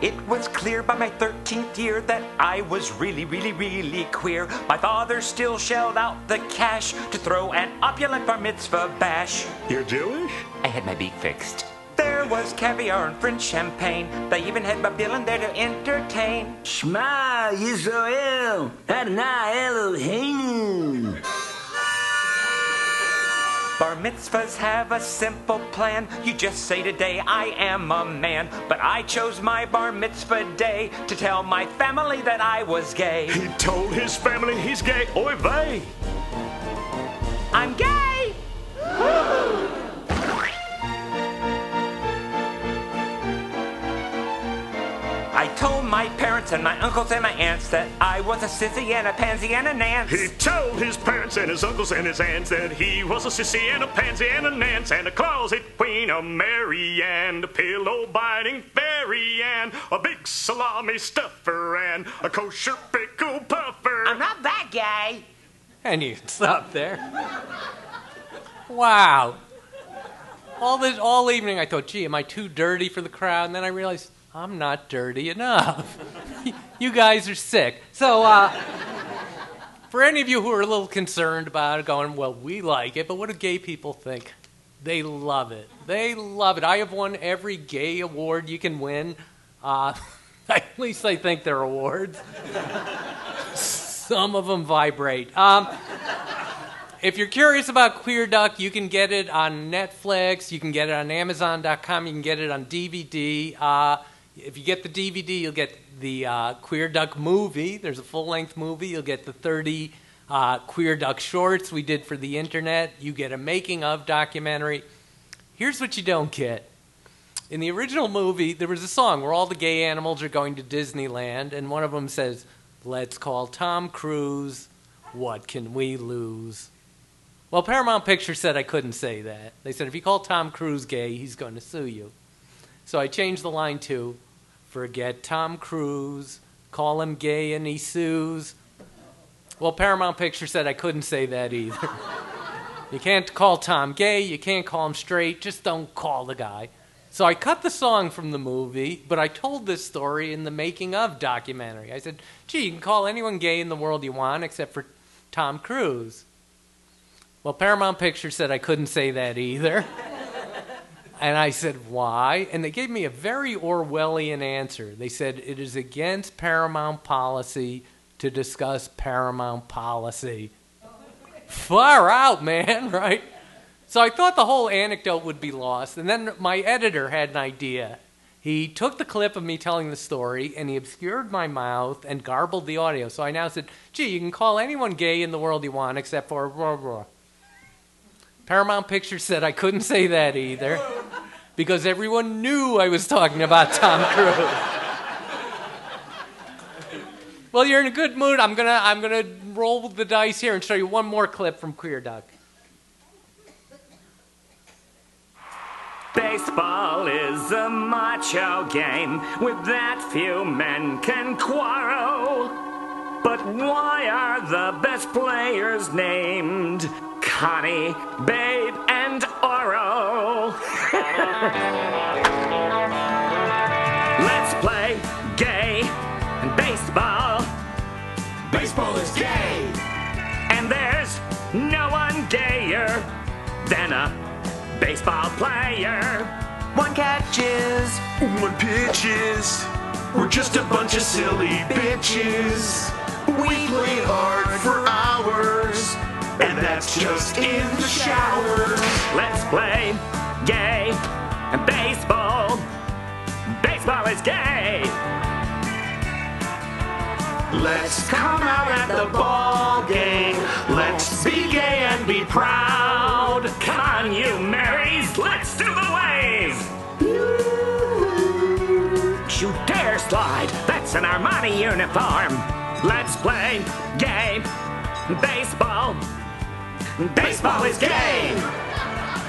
Speaker 19: It was clear by my 13th year that I was really, really, really queer. My father still shelled out the cash to throw an opulent bar mitzvah bash.
Speaker 8: You're Jewish?
Speaker 19: I had my beak fixed. There was caviar and French champagne. They even had Bob Dylan there to entertain.
Speaker 7: Shema Yisrael, Adonai Eloheinu.
Speaker 19: Bar mitzvahs have a simple plan. You just say today, I am a man. But I chose my bar mitzvah day to tell my family that I was gay.
Speaker 8: He told his family he's gay. Oy vey.
Speaker 19: I'm gay! I told my parents and my uncles and my aunts that I was a sissy and a pansy and a nance.
Speaker 20: He told his parents and his uncles and his aunts that he was a sissy and a pansy and a nance and a closet queen, a Mary and a pillow biting fairy and a big salami stuffer and a kosher pickle puffer.
Speaker 13: I'm not that gay.
Speaker 2: And you can stop there. Wow. All this all evening I thought, gee, am I too dirty for the crowd? And then I realized I'm not dirty enough. you guys are sick. So uh, for any of you who are a little concerned about it, going, well, we like it, but what do gay people think? They love it. They love it. I have won every gay award you can win. Uh, at least I think they're awards. Some of them vibrate. Um, if you're curious about Queer Duck, you can get it on Netflix. You can get it on Amazon.com. You can get it on DVD. Uh, if you get the DVD, you'll get the uh, Queer Duck movie. There's a full length movie. You'll get the 30 uh, Queer Duck shorts we did for the internet. You get a making of documentary. Here's what you don't get. In the original movie, there was a song where all the gay animals are going to Disneyland, and one of them says, Let's call Tom Cruise. What can we lose? Well, Paramount Pictures said I couldn't say that. They said if you call Tom Cruise gay, he's going to sue you. So I changed the line to forget Tom Cruise, call him gay and he sues. Well, Paramount Pictures said I couldn't say that either. you can't call Tom gay, you can't call him straight, just don't call the guy. So I cut the song from the movie, but I told this story in the making of documentary. I said, gee, you can call anyone gay in the world you want except for Tom Cruise. Well, Paramount Pictures said I couldn't say that either. and I said, why? And they gave me a very Orwellian answer. They said, it is against Paramount policy to discuss Paramount policy. Far out, man, right? So I thought the whole anecdote would be lost. And then my editor had an idea. He took the clip of me telling the story and he obscured my mouth and garbled the audio. So I now said, gee, you can call anyone gay in the world you want except for blah, blah. Paramount Pictures said I couldn't say that either because everyone knew I was talking about Tom Cruise. well, you're in a good mood. I'm gonna I'm gonna roll the dice here and show you one more clip from Queer Duck.
Speaker 19: Baseball is a macho game with that few men can quarrel. But why are the best players named Connie, Babe, and Orel? Let's play gay and baseball. Baseball is gay. And there's no one gayer than a baseball player. One catches,
Speaker 17: one pitches. We're just a bunch of silly bitches. We play hard for hours, and that's just in the shower.
Speaker 19: Let's play gay and baseball. Baseball is gay.
Speaker 17: Let's come out at the ball game. Let's be gay and be proud.
Speaker 19: Come on, you Marys, let's do the wave. You dare slide, that's an Armani uniform. Let's play gay baseball. Baseball is gay.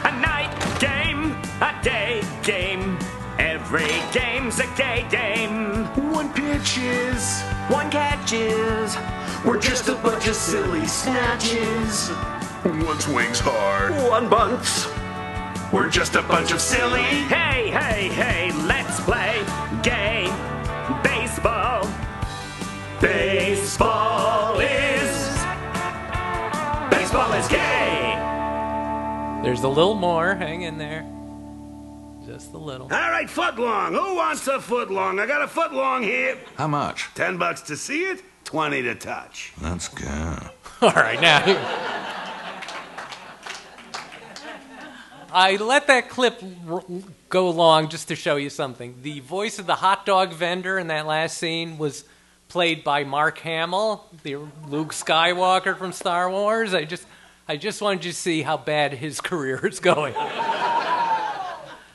Speaker 19: A night game, a day game. Every game's a gay game.
Speaker 17: One pitches,
Speaker 19: one catches.
Speaker 17: We're just a bunch of silly snatches.
Speaker 5: One swings hard.
Speaker 17: One bunts. We're just a bunch of silly.
Speaker 19: Hey, hey, hey, let's play gay baseball. Baseball is. Baseball is gay.
Speaker 2: There's a little more. Hang in there. Just a little.
Speaker 21: All right, foot long. Who wants a foot long? I got a foot long here.
Speaker 22: How much?
Speaker 21: Ten bucks to see it, twenty to touch.
Speaker 22: That's good.
Speaker 2: All right, now. I let that clip r- go along just to show you something. The voice of the hot dog vendor in that last scene was played by Mark Hamill, the Luke Skywalker from Star Wars. I just, I just wanted you to see how bad his career is going.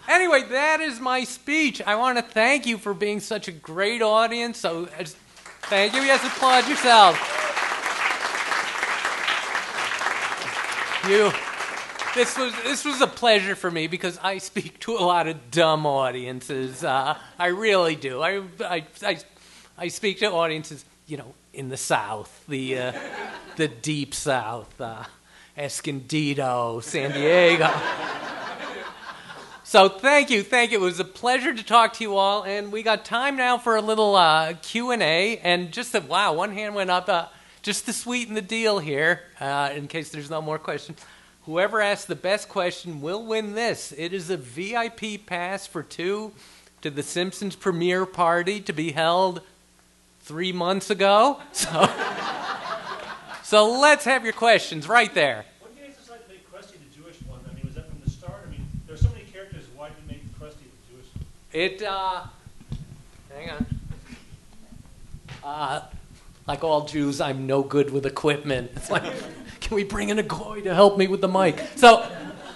Speaker 2: anyway, that is my speech. I want to thank you for being such a great audience. So, just- thank you. Yes, applaud yourselves. You. This was this was a pleasure for me because I speak to a lot of dumb audiences. Uh, I really do. I, I I I speak to audiences, you know, in the South, the uh, the deep South, uh, Escondido, San Diego. So thank you, thank you. It was a pleasure to talk to you all, and we got time now for a little uh, Q and A. And just that, wow, one hand went up. Uh, just to sweeten the deal here, uh, in case there's no more questions. Whoever asks the best question will win this. It is a VIP pass for two to the Simpsons premiere party to be held three months ago. So, so let's have your questions right there.
Speaker 23: What did you guys decide to make Krusty the Jewish one? I mean, was that from the start? I mean, there's so many characters. Why did you make Krusty the Jewish one?
Speaker 2: It, uh, hang on. Uh, like all Jews, I'm no good with equipment. It's like, can we bring in a goy to help me with the mic? So,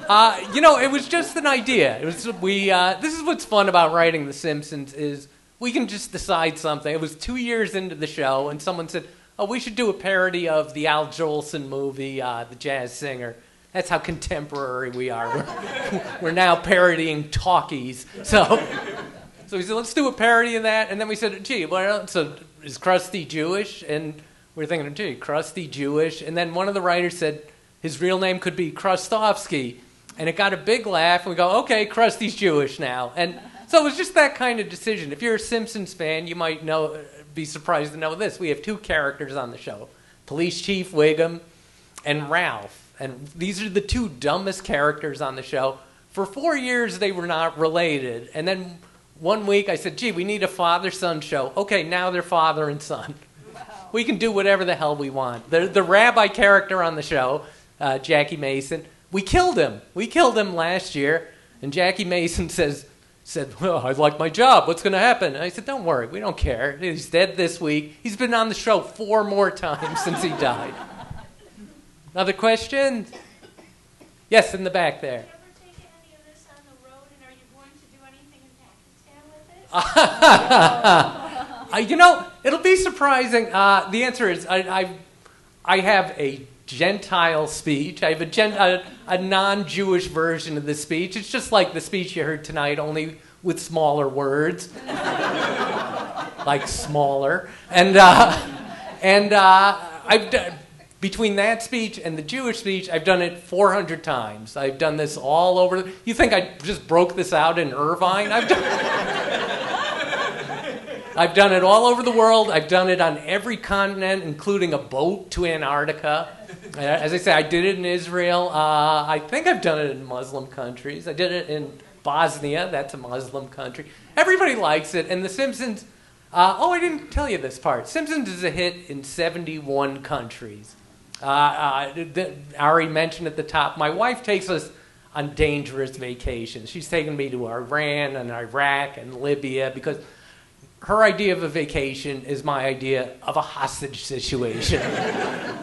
Speaker 2: uh, you know, it was just an idea. It was we. Uh, this is what's fun about writing The Simpsons is we can just decide something. It was two years into the show, and someone said, "Oh, we should do a parody of the Al Jolson movie, uh, The Jazz Singer." That's how contemporary we are. We're, we're now parodying talkies. So, so we said, let's do a parody of that. And then we said, gee, well, so is Krusty Jewish? And we are thinking, gee, Krusty Jewish. And then one of the writers said his real name could be Krustofski. And it got a big laugh. And we go, okay, Krusty's Jewish now. And so it was just that kind of decision. If you're a Simpsons fan, you might know, be surprised to know this. We have two characters on the show Police Chief Wiggum and Ralph. And these are the two dumbest characters on the show. For four years, they were not related. And then one week I said, gee, we need a father son show. Okay, now they're father and son. We can do whatever the hell we want. The, the rabbi character on the show, uh, Jackie Mason, we killed him. We killed him last year. And Jackie Mason says, said, Well, I like my job. What's going to happen? And I said, Don't worry. We don't care. He's dead this week. He's been on the show four more times since he died. Another question? Yes, in the back there. You know, it'll be surprising. Uh, the answer is I, I, I have a Gentile speech. I have a, gen, a, a non-Jewish version of the speech. It's just like the speech you heard tonight, only with smaller words, like smaller. And uh, and uh, I've done between that speech and the Jewish speech, I've done it 400 times. I've done this all over. You think I just broke this out in Irvine? I've done. I've done it all over the world. I've done it on every continent, including a boat to Antarctica. As I say, I did it in Israel. Uh, I think I've done it in Muslim countries. I did it in Bosnia. That's a Muslim country. Everybody likes it. And The Simpsons. Uh, oh, I didn't tell you this part. Simpsons is a hit in 71 countries. Uh, uh, th- Ari mentioned at the top, my wife takes us on dangerous vacations. She's taken me to Iran and Iraq and Libya because her idea of a vacation is my idea of a hostage situation.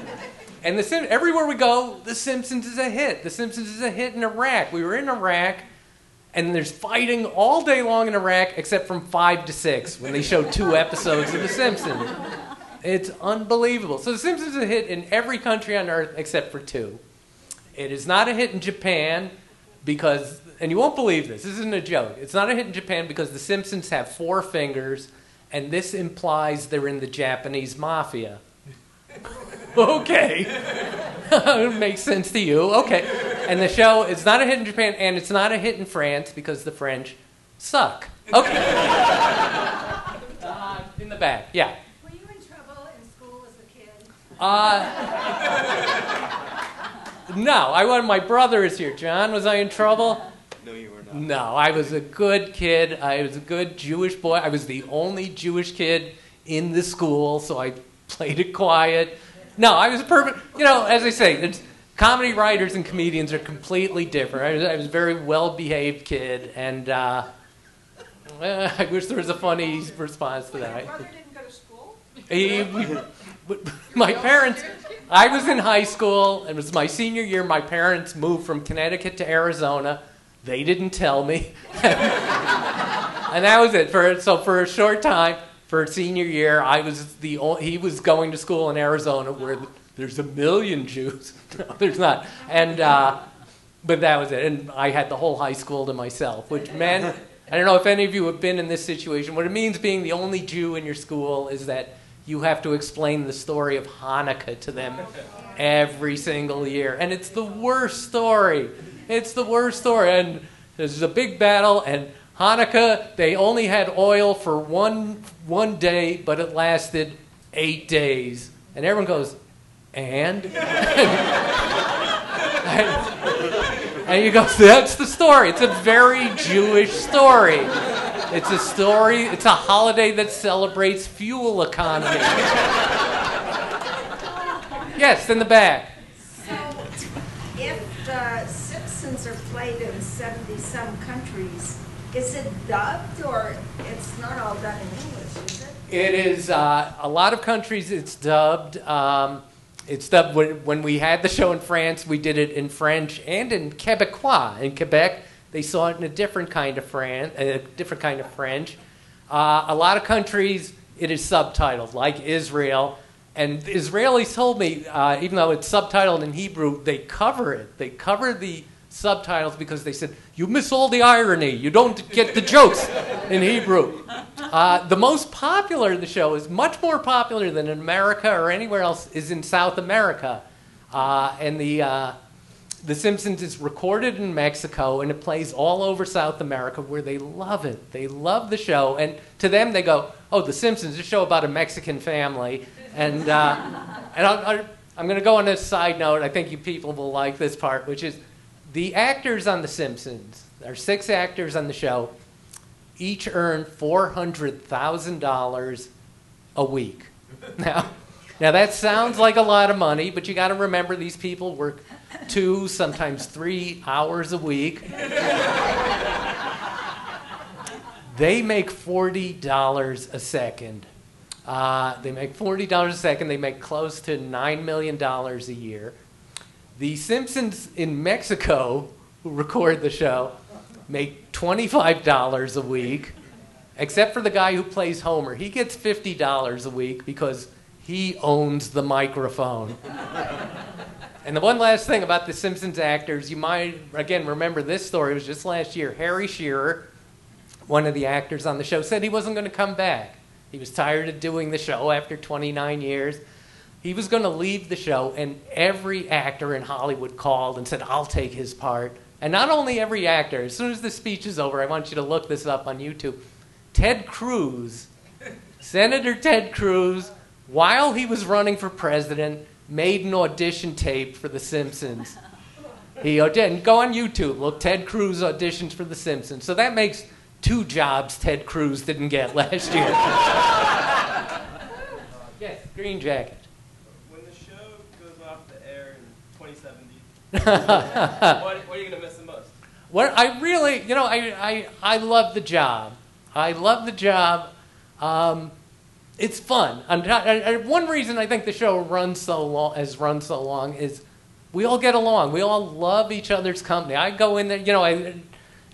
Speaker 2: and the Sim- everywhere we go, The Simpsons is a hit. The Simpsons is a hit in Iraq. We were in Iraq, and there's fighting all day long in Iraq, except from five to six when they show two episodes of The Simpsons. It's unbelievable. So The Simpsons is a hit in every country on earth except for two. It is not a hit in Japan because, and you won't believe this, this isn't a joke. It's not a hit in Japan because The Simpsons have four fingers, and this implies they're in the Japanese mafia. okay. it makes sense to you. Okay. And the show, it's not a hit in Japan, and it's not a hit in France because the French suck. Okay. Uh, in the back, yeah.
Speaker 22: Were you in trouble in school as a kid?
Speaker 2: Uh, no, I was. My brother is here. John, was I in trouble?
Speaker 16: No, you were not.
Speaker 2: No, I was a good kid. I was a good Jewish boy. I was the only Jewish kid in the school, so I played it quiet. No, I was a perfect. You know, as I say, it's, comedy writers and comedians are completely different. I was, I was a very well-behaved kid, and uh, I wish there was a funny response to that.
Speaker 22: Your brother didn't go to school?
Speaker 2: He, my parents, I was in high school. And it was my senior year. My parents moved from Connecticut to Arizona. They didn't tell me. and that was it. For so for a short time, for senior year, I was the o- he was going to school in Arizona where there's a million Jews. no, there's not. And uh, but that was it. And I had the whole high school to myself, which meant I don't know if any of you have been in this situation. What it means being the only Jew in your school is that you have to explain the story of Hanukkah to them every single year. And it's the worst story. It's the worst story. And there's a big battle, and Hanukkah, they only had oil for one, one day, but it lasted eight days. And everyone goes, and? and you go, that's the story. It's a very Jewish story. It's a story, it's a holiday that celebrates fuel economy. yes, in the back.
Speaker 24: So, if the Simpsons are played in 70 some countries, is it dubbed or it's not all done in English, is it?
Speaker 2: It is uh, a lot of countries. It's dubbed. Um, it's dubbed when, when we had the show in France. We did it in French and in Quebecois. In Quebec, they saw it in a different kind of Fran- a different kind of French. Uh, a lot of countries, it is subtitled, like Israel. And Israelis told me, uh, even though it's subtitled in Hebrew, they cover it. They cover the subtitles because they said, you miss all the irony. You don't get the jokes in Hebrew. Uh, the most popular of the show is much more popular than in America or anywhere else is in South America. Uh, and the, uh, the Simpsons is recorded in Mexico and it plays all over South America where they love it. They love the show. And to them, they go, oh, The Simpsons, a show about a Mexican family. And, uh, and I, I'm going to go on a side note. I think you people will like this part, which is the actors on The Simpsons, there are six actors on the show, each earn $400,000 a week. Now, now, that sounds like a lot of money, but you got to remember these people work two, sometimes three hours a week. they make $40 a second. Uh, they make $40 a second. They make close to $9 million a year. The Simpsons in Mexico, who record the show, make $25 a week, except for the guy who plays Homer. He gets $50 a week because he owns the microphone. and the one last thing about the Simpsons actors, you might, again, remember this story. It was just last year. Harry Shearer, one of the actors on the show, said he wasn't going to come back. He was tired of doing the show after 29 years. He was going to leave the show, and every actor in Hollywood called and said, I'll take his part. And not only every actor, as soon as the speech is over, I want you to look this up on YouTube. Ted Cruz, Senator Ted Cruz, while he was running for president, made an audition tape for The Simpsons. He auditioned. Go on YouTube. Look, Ted Cruz auditions for The Simpsons. So that makes two jobs Ted Cruz didn't get last year. yes, Green Jacket.
Speaker 25: When the show goes off the air in 2070, what, what are you going to miss the most?
Speaker 2: What I really, you know, I, I, I love the job. I love the job. Um, it's fun. I'm not, I, I, one reason I think the show runs so long, has run so long, is we all get along. We all love each other's company. I go in there, you know, I,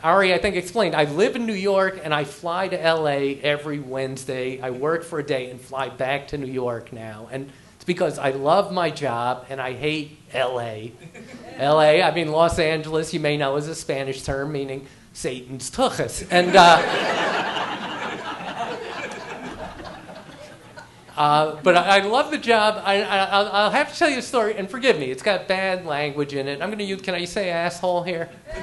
Speaker 2: Ari, I think explained. I live in New York and I fly to LA every Wednesday. I work for a day and fly back to New York now, and it's because I love my job and I hate LA. LA, I mean Los Angeles. You may know is a Spanish term meaning Satan's tuchus, and. Uh, Uh, but I, I, love the job. I, I, will have to tell you a story, and forgive me, it's got bad language in it. I'm going to use, can I say asshole here?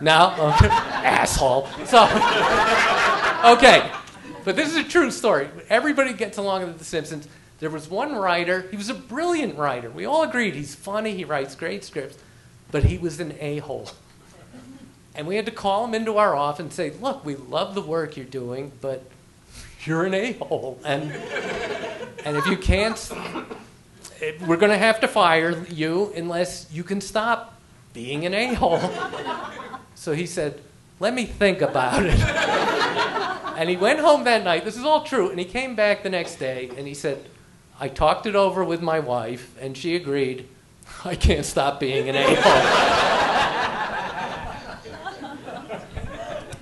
Speaker 2: no? Okay. asshole. So, okay. But this is a true story. Everybody gets along with The Simpsons. There was one writer, he was a brilliant writer. We all agreed he's funny, he writes great scripts, but he was an a hole. And we had to call him into our office and say, look, we love the work you're doing, but you're an a-hole and and if you can't eh, we're going to have to fire you unless you can stop being an a-hole so he said let me think about it and he went home that night this is all true and he came back the next day and he said I talked it over with my wife, and she agreed. I can't stop being an a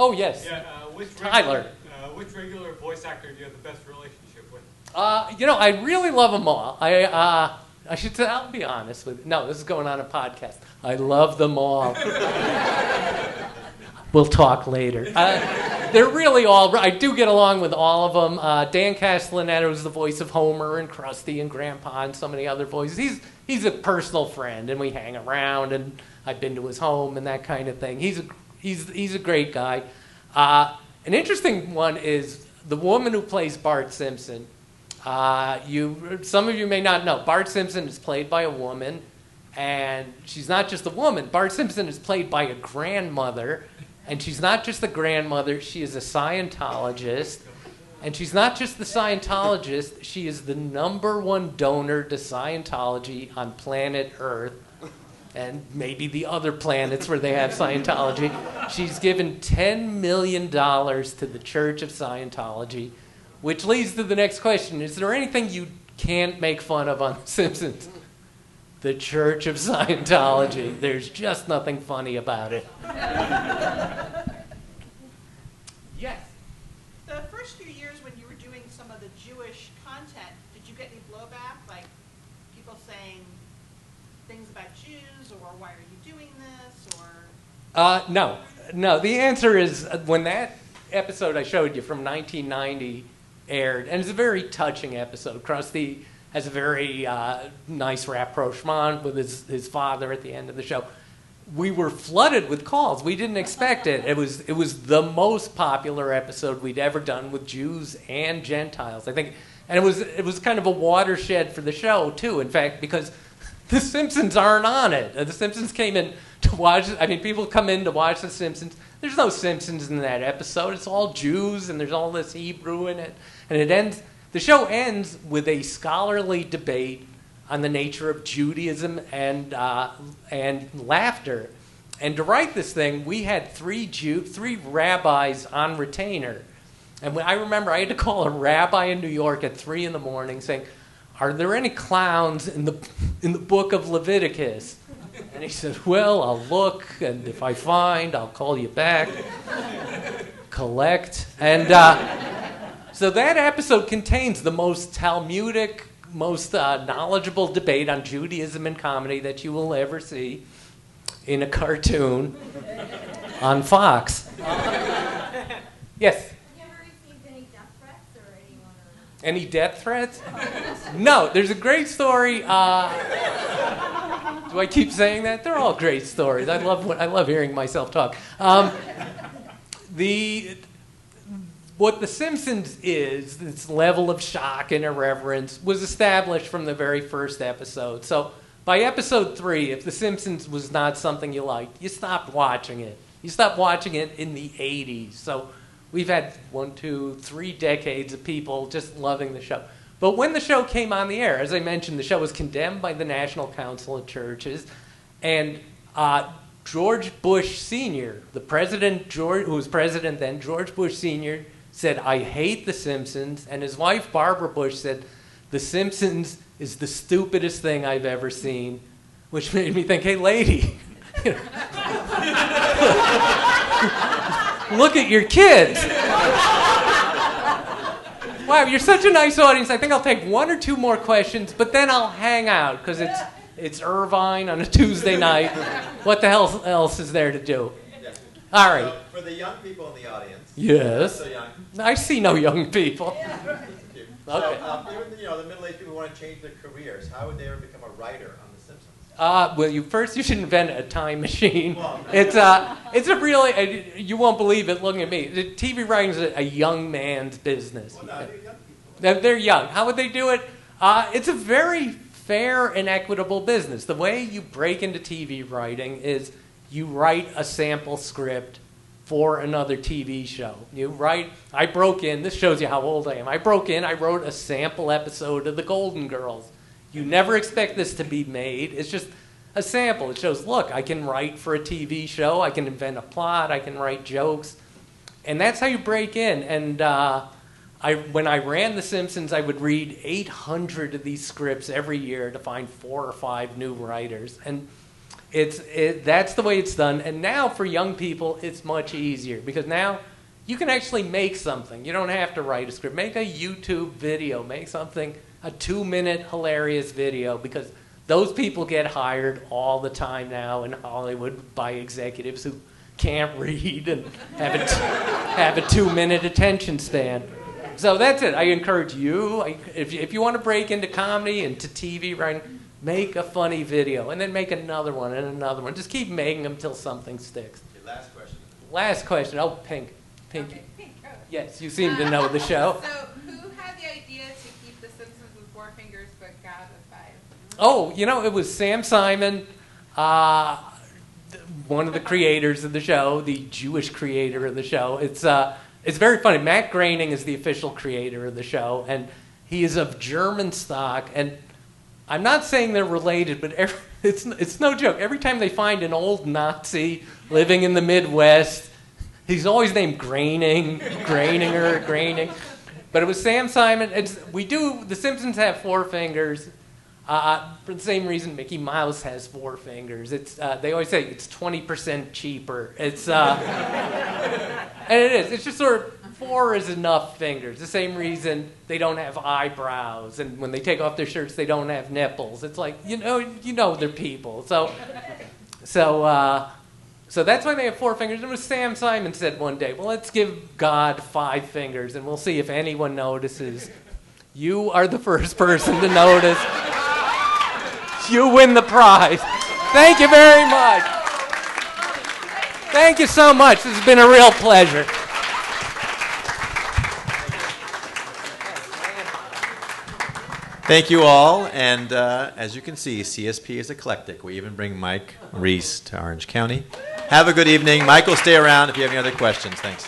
Speaker 2: oh yes,
Speaker 26: yeah, uh, which
Speaker 2: Tyler.
Speaker 26: Regular, uh, which regular voice actor do you have the best relationship with?
Speaker 2: Uh, you know, I really love them all. I uh, I should. Say, I'll be honest with. You. No, this is going on a podcast. I love them all. we'll talk later. Uh, they're really all, I do get along with all of them. Uh, Dan Castellaneta was the voice of Homer and Krusty and Grandpa and so many other voices. He's, he's a personal friend, and we hang around, and I've been to his home and that kind of thing. He's a, he's, he's a great guy. Uh, an interesting one is the woman who plays Bart Simpson. Uh, you, some of you may not know, Bart Simpson is played by a woman, and she's not just a woman. Bart Simpson is played by a grandmother, and she's not just a grandmother, she is a Scientologist. And she's not just the Scientologist, she is the number one donor to Scientology on planet Earth and maybe the other planets where they have Scientology. She's given $10 million to the Church of Scientology, which leads to the next question Is there anything you can't make fun of on The Simpsons? The Church of Scientology. There's just nothing funny about it.
Speaker 27: Yes. The first few years when you were doing some of the Jewish content, did you get any blowback? Like people saying things about Jews or why are you doing this or
Speaker 2: Uh, no, no. The answer is uh, when that episode I showed you from 1990 aired, and it's a very touching episode. Krusty has a very uh, nice rapprochement with his, his father at the end of the show. We were flooded with calls. We didn't expect it. It was it was the most popular episode we'd ever done with Jews and Gentiles. I think, and it was it was kind of a watershed for the show too. In fact, because the Simpsons aren't on it. The Simpsons came in to watch. I mean, people come in to watch The Simpsons. There's no Simpsons in that episode. It's all Jews, and there's all this Hebrew in it. And it ends. The show ends with a scholarly debate on the nature of Judaism and uh, and laughter. And to write this thing, we had three Jew, three rabbis on retainer. And I remember, I had to call a rabbi in New York at three in the morning, saying, "Are there any clowns in the in the book of Leviticus?" And he said, Well, I'll look, and if I find, I'll call you back. Collect. And uh, so that episode contains the most Talmudic, most uh, knowledgeable debate on Judaism and comedy that you will ever see in a cartoon on Fox. Yes? Any death threats? No, there's a great story. Uh, do I keep saying that? They're all great stories. I love I love hearing myself talk. Um, the what The Simpsons is, this level of shock and irreverence, was established from the very first episode. So by episode three, if The Simpsons was not something you liked, you stopped watching it. You stopped watching it in the 80s. So we've had one, two, three decades of people just loving the show. But when the show came on the air, as I mentioned, the show was condemned by the National Council of Churches, and uh, George Bush Sr., the president, George, who was president then, George Bush Sr., said, I hate The Simpsons, and his wife, Barbara Bush, said, The Simpsons is the stupidest thing I've ever seen, which made me think, hey, lady, look at your kids. Wow, you're such a nice audience. I think I'll take one or two more questions, but then I'll hang out because it's it's Irvine on a Tuesday night. What the hell else is there to do? All right.
Speaker 28: So for the young people in the audience.
Speaker 2: Yes.
Speaker 28: So young.
Speaker 2: I see no young people.
Speaker 28: So,
Speaker 2: Okay.
Speaker 28: um, even you know the middle-aged people want to change their careers, how would they ever become a writer on The Simpsons?
Speaker 2: Uh, well, you first you should invent a time machine. It's uh, it's a really uh, you won't believe it. Looking at me, The TV writing is a, a young man's business. They're, they're young. How would they do it? Uh, it's a very fair and equitable business. The way you break into TV writing is you write a sample script for another TV show. You write, I broke in, this shows you how old I am. I broke in, I wrote a sample episode of The Golden Girls. You never expect this to be made. It's just a sample. It shows, look, I can write for a TV show, I can invent a plot, I can write jokes. And that's how you break in. And uh, I, when I ran The Simpsons, I would read 800 of these scripts every year to find four or five new writers. And It's it, that's the way it's done. And now for young people, it's much easier because now you can actually make something. You don't have to write a script. Make a YouTube video. Make something a two-minute hilarious video because those people get hired all the time now in Hollywood by executives who can't read and have a, t- have a two-minute attention span. So that's it. I encourage you, if, you- if you want to break into comedy and to TV writing, make a funny video and then make another one and another one. Just keep making them till something sticks.
Speaker 28: Okay, last question.
Speaker 2: Last question. Oh, Pink. Pink.
Speaker 22: Pink.
Speaker 2: Yes, you seem to know the show.
Speaker 22: So, who had the idea to keep The Simpsons with four fingers but God with five?
Speaker 2: Oh, you know, it was Sam Simon, uh, one of the creators of the show, the Jewish creator of the show. It's, uh, it's very funny. Matt Groening is the official creator of the show, and he is of German stock. And I'm not saying they're related, but every, it's, it's no joke. Every time they find an old Nazi living in the Midwest, he's always named Graining, Graininger, Groening. But it was Sam Simon. It's, we do, The Simpsons have four fingers. Uh, for the same reason Mickey Mouse has four fingers. It's, uh, they always say it's 20% cheaper. It's, uh, and it is. It's just sort of four is enough fingers. The same reason they don't have eyebrows, and when they take off their shirts, they don't have nipples. It's like you know, you know they're people. So, so, uh, so that's why they have four fingers. And it was Sam Simon said one day, "Well, let's give God five fingers, and we'll see if anyone notices." You are the first person to notice. You win the prize. Thank you very much. Thank you so much. This has been a real pleasure.
Speaker 28: Thank you all, and uh, as you can see, CSP is eclectic. We even bring Mike Reiss to Orange County. Have a good evening. Will stay around if you have any other questions. Thanks.